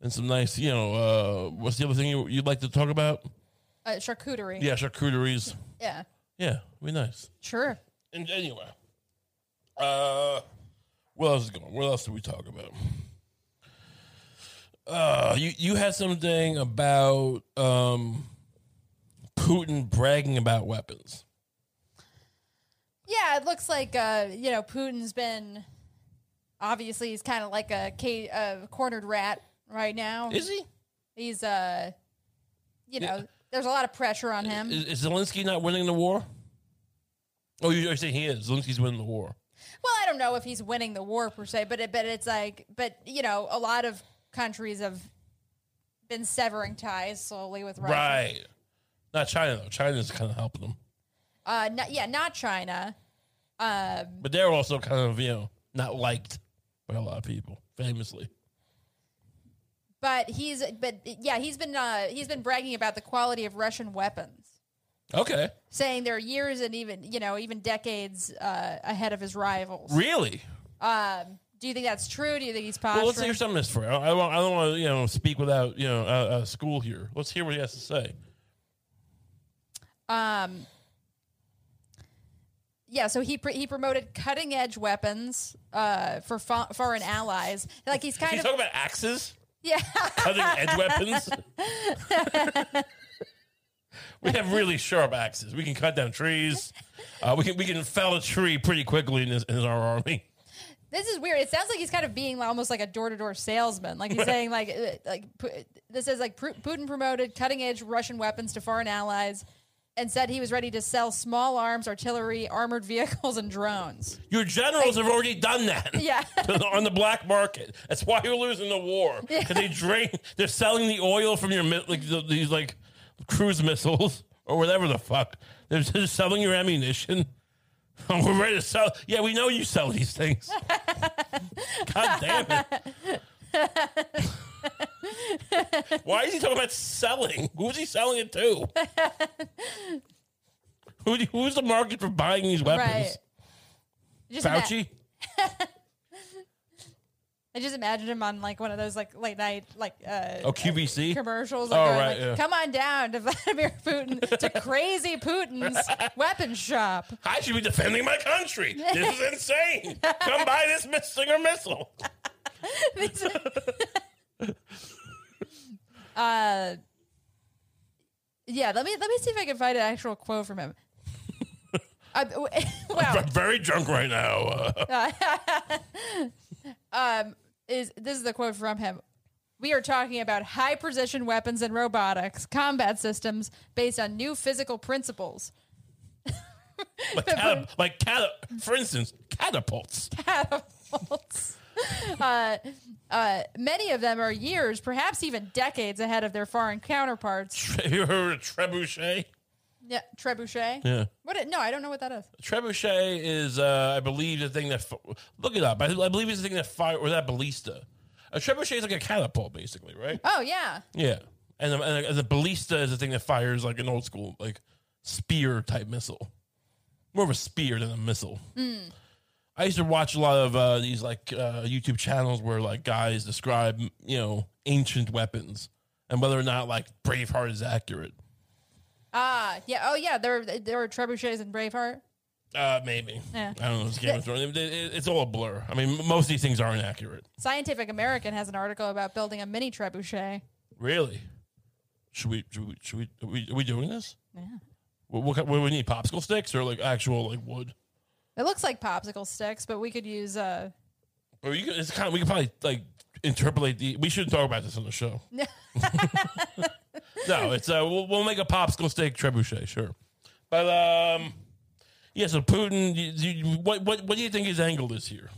and some nice, you know, uh, what's the other thing you, you'd like to talk about? Uh, charcuterie. Yeah, charcuteries. Yeah. Yeah, be nice. Sure. And anyway, uh, what else is going? What else did we talk about? Uh, you you had something about um, Putin bragging about weapons. Yeah, it looks like uh, you know Putin's been obviously he's kind of like a ca- uh, cornered rat right now. Is he? He's uh, you know, there's a lot of pressure on him. Is, is Zelensky not winning the war? Oh, you- you're saying he is. Zelensky's winning the war. Well, I don't know if he's winning the war per se, but it, but it's like, but you know, a lot of countries have been severing ties slowly with Russia. Right. Not China though. China's kind of helping them, Uh, not, yeah, not China. Um, but they're also kind of you know not liked by a lot of people, famously. but he's, but yeah, he's been, uh, he's been bragging about the quality of Russian weapons. Okay. saying they're years and even you know even decades uh, ahead of his rivals. Really? Um, do you think that's true? Do you think he's possible? Well, let's hear some of this for. I don't, I don't want to, you know, speak without, you know, uh, uh, school here. Let's hear what he has to say. um, yeah, so he pr- he promoted cutting edge weapons uh, for fo- foreign allies. Like he's kind of talking about axes, yeah. cutting edge weapons. we have really sharp axes. We can cut down trees. Uh, we can we can fell a tree pretty quickly in, this, in our army. This is weird. It sounds like he's kind of being almost like a door to door salesman. Like he's saying like uh, like this is like Putin promoted cutting edge Russian weapons to foreign allies. And said he was ready to sell small arms, artillery, armored vehicles, and drones. Your generals have already done that. Yeah. on the black market. That's why you're losing the war because they drain. They're selling the oil from your like the, these like cruise missiles or whatever the fuck. They're just selling your ammunition. We're ready to sell. Yeah, we know you sell these things. God damn it. Why is he talking about selling? Who's he selling it to? Who, who's the market for buying these weapons? Right. Fauci? I just imagine him on like one of those like late night like uh, Oh, QVC? commercials. Oh, Like, going, right, like, yeah. Come on down to Vladimir Putin to Crazy Putin's weapon shop. I should be defending my country. This is insane. Come buy this miss- Stinger missile. uh, yeah, let me let me see if I can find an actual quote from him. Uh, well, I'm very drunk right now. Uh, is this is the quote from him. We are talking about high precision weapons and robotics, combat systems based on new physical principles. Like, catap- like cata- for instance, catapults. catapults. uh, uh, many of them are years, perhaps even decades ahead of their foreign counterparts. Have you heard of trebuchet? Yeah, trebuchet. Yeah. What? It, no, I don't know what that is. Trebuchet is, uh, I believe, the thing that. F- look it up. I, I believe it's the thing that fire or that ballista. A trebuchet is like a catapult, basically, right? Oh yeah, Yeah, and the, and, the, and the ballista is the thing that fires like an old school like spear type missile, more of a spear than a missile. I used to watch a lot of uh, these like uh, YouTube channels where like guys describe you know ancient weapons and whether or not like Braveheart is accurate. Ah yeah. Oh yeah, there there were trebuchets in Braveheart. Uh, maybe. Yeah. I don't know. It's Game of Thrones. It- it- it's all a blur. I mean, m- most of these things aren't accurate. Scientific American has an article about building a mini trebuchet. Really? Should we? Should we? Should we? Are we, are we doing this? Yeah. What, what, what do we need? Popsicle sticks or like actual like wood? It looks like popsicle sticks, but we could use uh Or you could, it's kind of we could probably like interpolate the. We shouldn't talk about this on the show. no, it's uh we'll, we'll make a popsicle stick trebuchet, sure. But um, yeah. So Putin, you, you, what what what do you think his angle is here?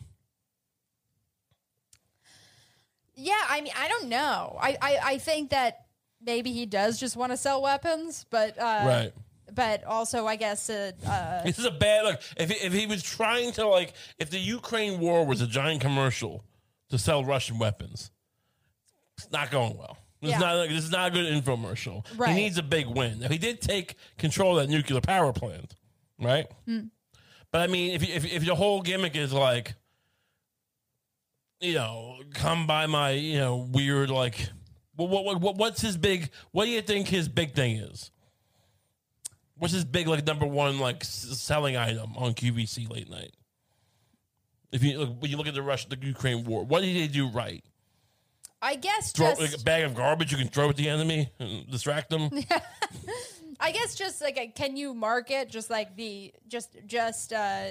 Yeah, I mean, I don't know. I, I, I think that maybe he does just want to sell weapons, but uh, Right. But also, I guess uh, uh, This is a bad look. If he, if he was trying to like, if the Ukraine war was a giant commercial to sell Russian weapons, it's not going well. This Yeah. is not this is not a good infomercial. Right. He needs a big win. Now he did take control of that nuclear power plant, right? Hmm. But I mean, if if if your whole gimmick is like, you know, come by my you know weird like, what what what what's his big? What do you think his big thing is? What's his big like number one like s- selling item on QVC late night? If you look, when you look at the Russia, the Ukraine war, what did they do right? I guess Throw just like a bag of garbage you can throw at the enemy and distract them. I guess just like a, can you market just like the just just uh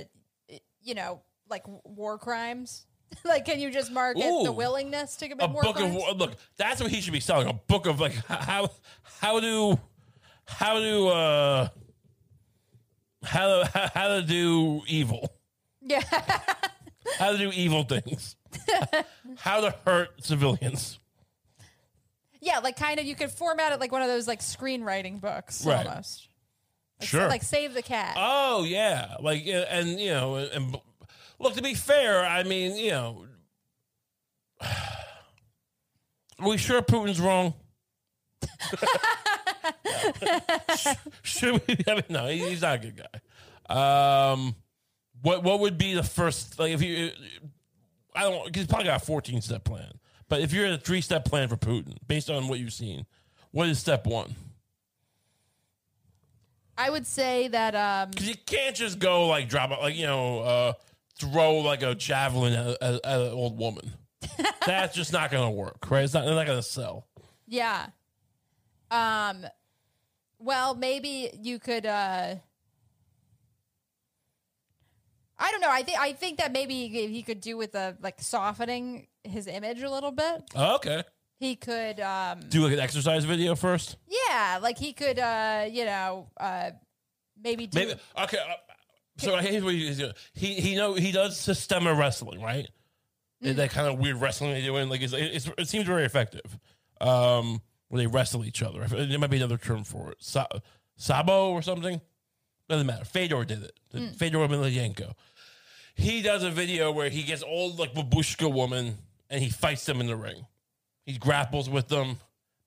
you know like war crimes? like can you just market the willingness to commit a war book crimes? of war. Look, that's what he should be selling. A book of like how how to how do uh how to how, how to do evil. yeah, How to do evil things. how to hurt civilians. yeah, like kind of you could format it like one of those like screenwriting books Right. almost. Like, Sure. like Save the Cat. Oh yeah, like yeah, and you know, and look to be fair, I mean, you know, are we sure Putin's wrong? Should we? I mean, no, he- he's not a good guy. Um, what what would be the first like if you? I don't. He's probably got a fourteen step plan, but if you're in a three step plan for Putin, based on what you've seen, what is step one? I would say that um Because you can't just go like drop like you know, uh, throw like a javelin at, at, at an old woman. That's just not going to work, right? It's not. They're not going to sell. Yeah. Um well, maybe you could uh I don't know. I think I think that maybe he could do with the like softening his image a little bit. Oh, okay. He could um Do like an exercise video first. yeah, like he could uh you know uh maybe do Maybe okay. Uh, so here's what he's doing. He he know he does systema wrestling, right? That kind of weird wrestling they do, and like it's, it's, it seems very effective. Um, where they wrestle each other. There might be another term for it. Sa- Sambo or something. Doesn't matter. Fedor did it. Hmm. Fedor Emelianenko. He does a video where he gets old like babushka woman and he fights them in the ring. He grapples with them,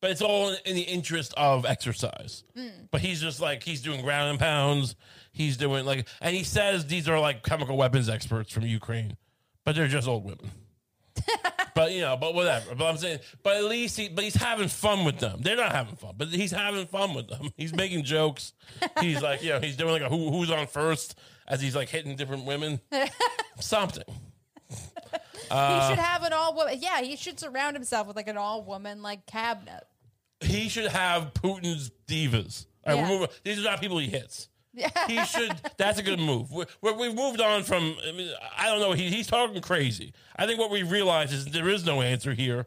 but it's all in the interest of exercise. Hmm. But he's just like he's doing ground and pounds. He's doing like, and he says these are like chemical weapons experts from Ukraine, but they're just old women. but you know, but whatever. But I'm saying, but at least he, but he's having fun with them. They're not having fun, but he's having fun with them. He's making jokes. He's like, you know, he's doing like a who, who's on first as he's like hitting different women. Something. he should uh, have an all woman yeah, he should surround himself with like an all woman like cabinet. He should have Putin's divas. All right, Yeah. these are not people he hits. He should. That's a good move. we we've moved on from. I, mean, I don't know. He, he's talking crazy. I think what we realize is there is no answer here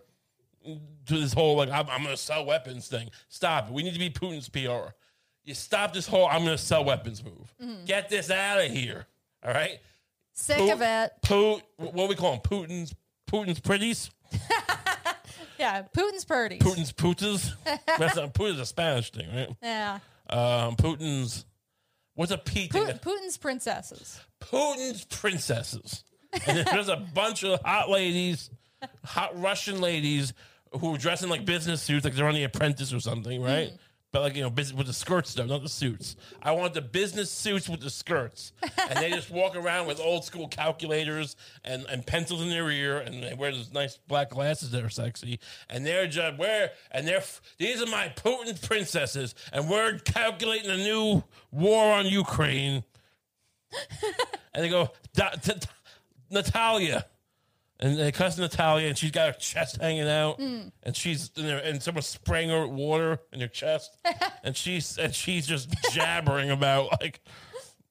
to this whole like I'm, I'm going to sell weapons thing. Stop it. We need to be Putin's PR. You stop this whole I'm going to sell weapons move. Get this out of here. All right. Sick of it. Put what we call him? Putin's Putin's pretties. Yeah, Putin's purdy. Putin's putas. That's not, Putin's a Spanish thing, right? Yeah. Um, Putin's what's a P thing? Pu- Putin's princesses. Putin's princesses. And there's a bunch of hot ladies, hot Russian ladies who are dressing like business suits, like they're on The Apprentice or something, right? Mm-hmm. But like you know, business with the skirts though, not the suits. I want the business suits with the skirts, and they just walk around with old school calculators and, and pencils in their ear, and they wear those nice black glasses that are sexy, and they're just where and they're these are my Putin princesses, and we're calculating a new war on Ukraine, and they go "Da- t- t- Natalia. And they cuss Natalia, and she's got her chest hanging out, and she's in there, and someone's spraying her with water in her chest, and she's and she's just jabbering about like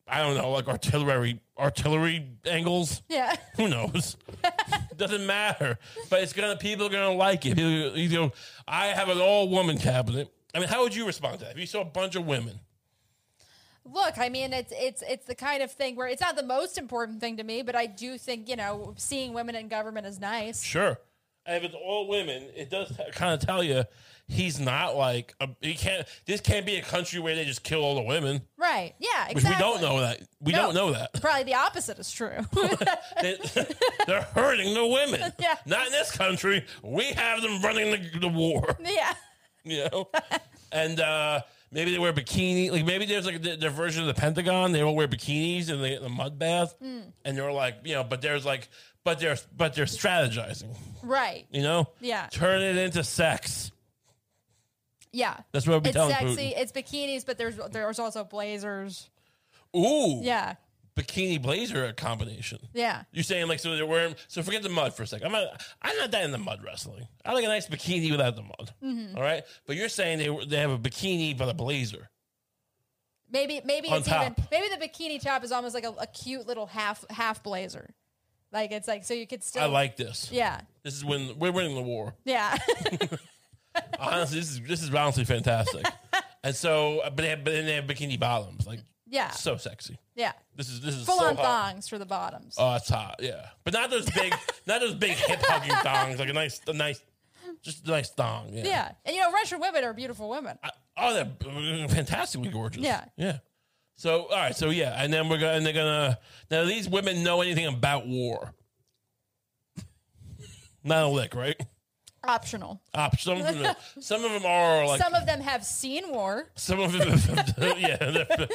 I don't know, like artillery artillery angles. Yeah. Who knows? Doesn't matter. But it's gonna people are gonna like it. People, you know, I have an all woman cabinet. I mean, how would you respond to that if you saw a bunch of women? Look, I mean, it's it's it's the kind of thing where it's not the most important thing to me, but I do think you know seeing women in government is nice. Sure. And if it's all women, it does kind of tell you he's not like a, he can't. This can't be a country where they just kill all the women. Right? Yeah. Because Exactly. we don't know that. We No. don't know that. Probably the opposite is true. They, they're hurting the women. Yeah. Not in this country. We have them running the, the war. yeah. You know. and uh, maybe they wear bikini. Like maybe there's like their, their version of the Pentagon. They all wear bikinis in the, the mud bath, Hmm. and they're like, you know, but there's like, but they're but they're strategizing. Right. You know. Yeah. Turn it into sex. Yeah. That's what be It's telling sexy. Putin. It's bikinis, but there's there's also blazers. Ooh. Yeah. Bikini blazer combination. Yeah. You're saying like so they're wearing so forget the mud for a second. I'm not I'm not that in the mud wrestling. I like a nice bikini without the mud. Mm-hmm. All right, but you're saying they they have a bikini but a blazer. Maybe maybe it's even maybe the bikini top is almost like a, a cute little half half blazer. Like it's like so you could still I like this. Yeah. This is when we're winning the war. Yeah. Honestly, this is this is honestly fantastic. and so, but they have, but then they have bikini bottoms, like yeah. so sexy. Yeah. This is this is Full so on hot. thongs for the bottoms. Oh, it's hot, yeah. But not those big, not those big hip hugging thongs. Like a nice, a nice, just a nice thong. Yeah. yeah. And you know, Russian women are beautiful women. I- oh, they're fantastically gorgeous. Yeah. yeah. So all right, so yeah, and then we're gonna, and they're gonna. Now these women know anything about war? Not a lick, right? Optional. Op- some of them, some of them are like Some of them have seen war. some of them, have, yeah, their,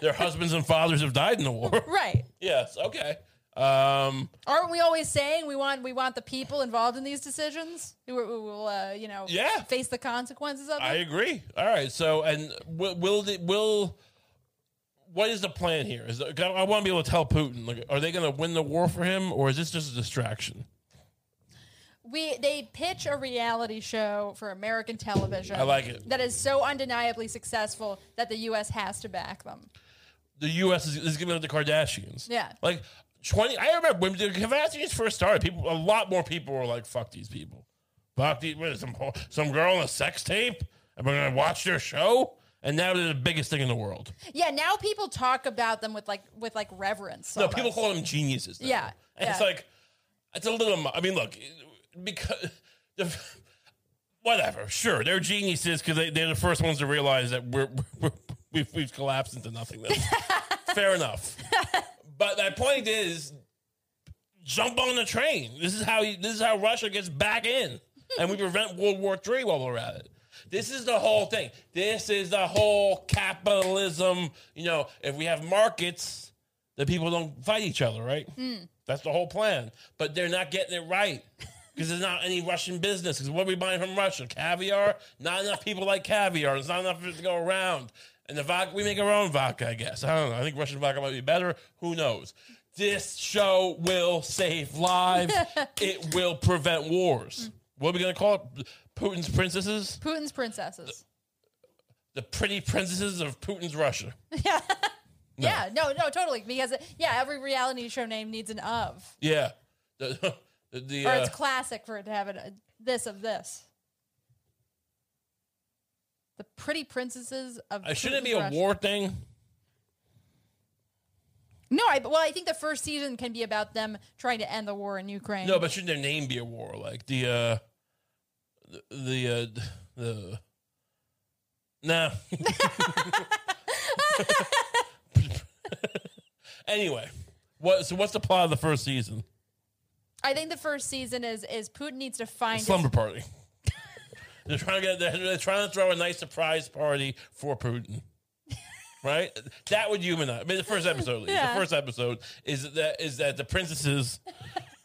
their husbands and fathers have died in the war. Right. Yes, okay. Um, Aren't we always saying we want we want the people involved in these decisions who will, who will uh, you know Yeah. face the consequences of it? I agree. All right. So, and will will, the, will what is the plan here? Is the, I want to be able to tell Putin, like, are they going to win the war for him, or is this just a distraction? We they pitch a reality show for American television. I like it. That is so undeniably successful that the U.S. has to back them. The U.S. is, is giving it the Kardashians. Yeah. Like twenty. I remember when the Kardashians first started. People, a lot more people were like, "Fuck these people." Fuck these. What is some some girl on a sex tape, and we're gonna watch their show. And now they're the biggest thing in the world. Yeah, now people talk about them with like with like reverence. No, almost. people call them geniuses. now. Yeah, And it's like, it's a little. I mean, look, because the, whatever. Sure, they're geniuses because they, they're the first ones to realize that we're, we're we've, we've collapsed into nothingness. Fair enough. But my point is, jump on the train. This is how you, this is how Russia gets back in, and we prevent World War III while we're at it. This is the whole thing. This is the whole capitalism. You know, if we have markets, the people don't fight each other, right? Hmm. That's the whole plan. But they're not getting it right because there's not any Russian business. Because what are we buying from Russia? Caviar? Not enough people like caviar. There's not enough of it to go around. And the vodka, we make our own vodka, I guess. I don't know. I think Russian vodka might be better. Who knows? This show will save lives. it will prevent wars. What are we going to call it? Putin's princesses? Putin's princesses. the pretty princesses of Putin's Russia. Yeah, no, no, totally. Because yeah, every reality show name needs an of, Yeah. The, or uh, it's classic for it to have a, this of this. The pretty princesses of. uh, shouldn't it be Putin's a war thing? No, I, well, I think the first season can be about them trying to end the war in Ukraine. No, but shouldn't their name be a war? Like the uh the the uh, the no. anyway, what so what's the plot of the first season? I think the first season is is Putin needs to find Slumber party. they're trying to get they're, they're trying to throw a nice surprise party for Putin. Right, that would humanize. I mean, the first episode, least. Yeah. the first episode is that is that the princesses,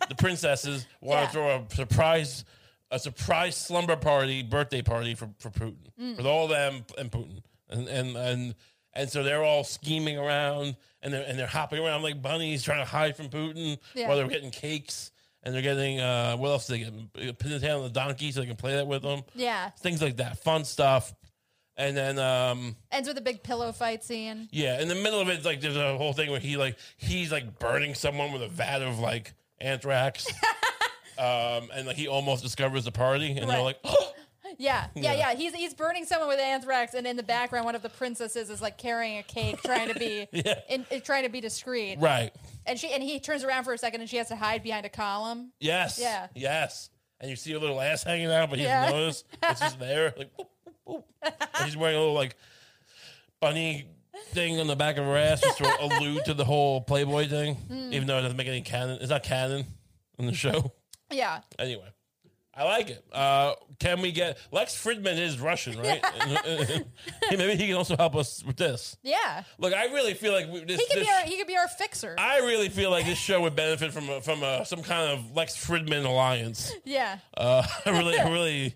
the princesses want Yeah. to throw a surprise, a surprise slumber party, birthday party for for Putin, Mm. with all them and Putin, and and and and so they're all scheming around and they're and they're hopping around like bunnies trying to hide from Putin Yeah. while they're getting cakes and they're getting uh what else they get? Pin the tail on the donkey so they can play that with them. Yeah, things like that fun stuff. And then um ends with a big pillow fight scene. yeah in the middle of it like there's a whole thing where he like he's like burning someone with a vat of like anthrax. Um and like he almost discovers the party and they're like oh, Yeah, yeah, Yeah. He's he's burning someone with anthrax, and in the background, one of the princesses is like carrying a cake, trying to be Yeah. in, in- trying to be discreet. right And she and he turns around for a second, and she has to hide behind a column. yes Yeah. yes and you see a little ass hanging out but he Yeah. doesn't notice it's just there like boop, boop, boop. And she's wearing a little like bunny thing on the back of her ass just to allude to the whole playboy thing Hmm. even though it doesn't make any canon it's not canon in the show Yeah, Anyway, I like it. Uh, can we get Lex Fridman is Russian, right? Hey, Maybe he can also help us with this. yeah. Look, I really feel like we, this. He could this be our he could be our fixer. I really feel like this show would benefit from a, from a, some kind of Lex Fridman alliance. yeah, Uh, I really, I really,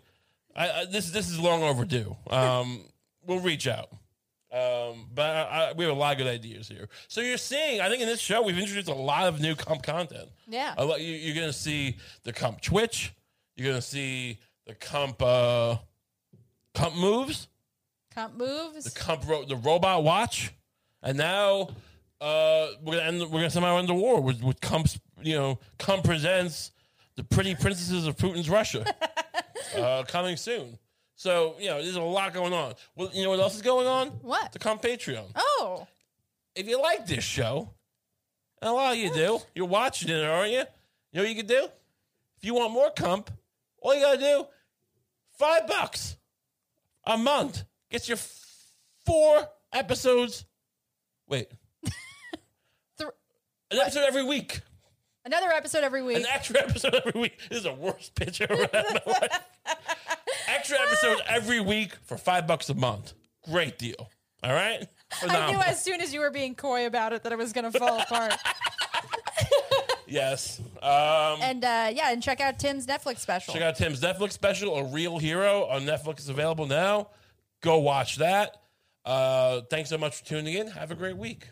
I, I, this this is long overdue. Um, we'll reach out. Um, but I, I, we have a lot of good ideas here. So you're seeing, I think in this show we've introduced a lot of new Kump content. Yeah. a lot, you, you're going to see the Kump Twitch. You're going to see the Kump uh, Kump moves, Kump moves. the Kump ro- the robot watch, and now uh, we're gonna end, we're gonna somehow end the war with with Kumps. You know, Kump presents the pretty princesses of Putin's Russia uh, coming soon. So you know, there's a lot going on. Well, you know what else is going on? What? The Kump Patreon. oh, If you like this show, and a lot of you do, you're watching it, aren't you? You know what you can do? If you want more Kump, all you gotta do, five bucks a month gets you four episodes. Wait, Th- an episode every week. another episode every week. An extra episode every week. This is the worst pitch I've ever had in my life. Extra episodes every week for five bucks a month. Great deal. All right? I knew Phenomenal. as soon as you were being coy about it that it was going to fall apart. Yes. Um, And uh, yeah, and check out Tim's Netflix special. Check out Tim's Netflix special, A Real Hero, on Netflix. is available now. Go watch that. Uh, thanks so much for tuning in. Have a great week.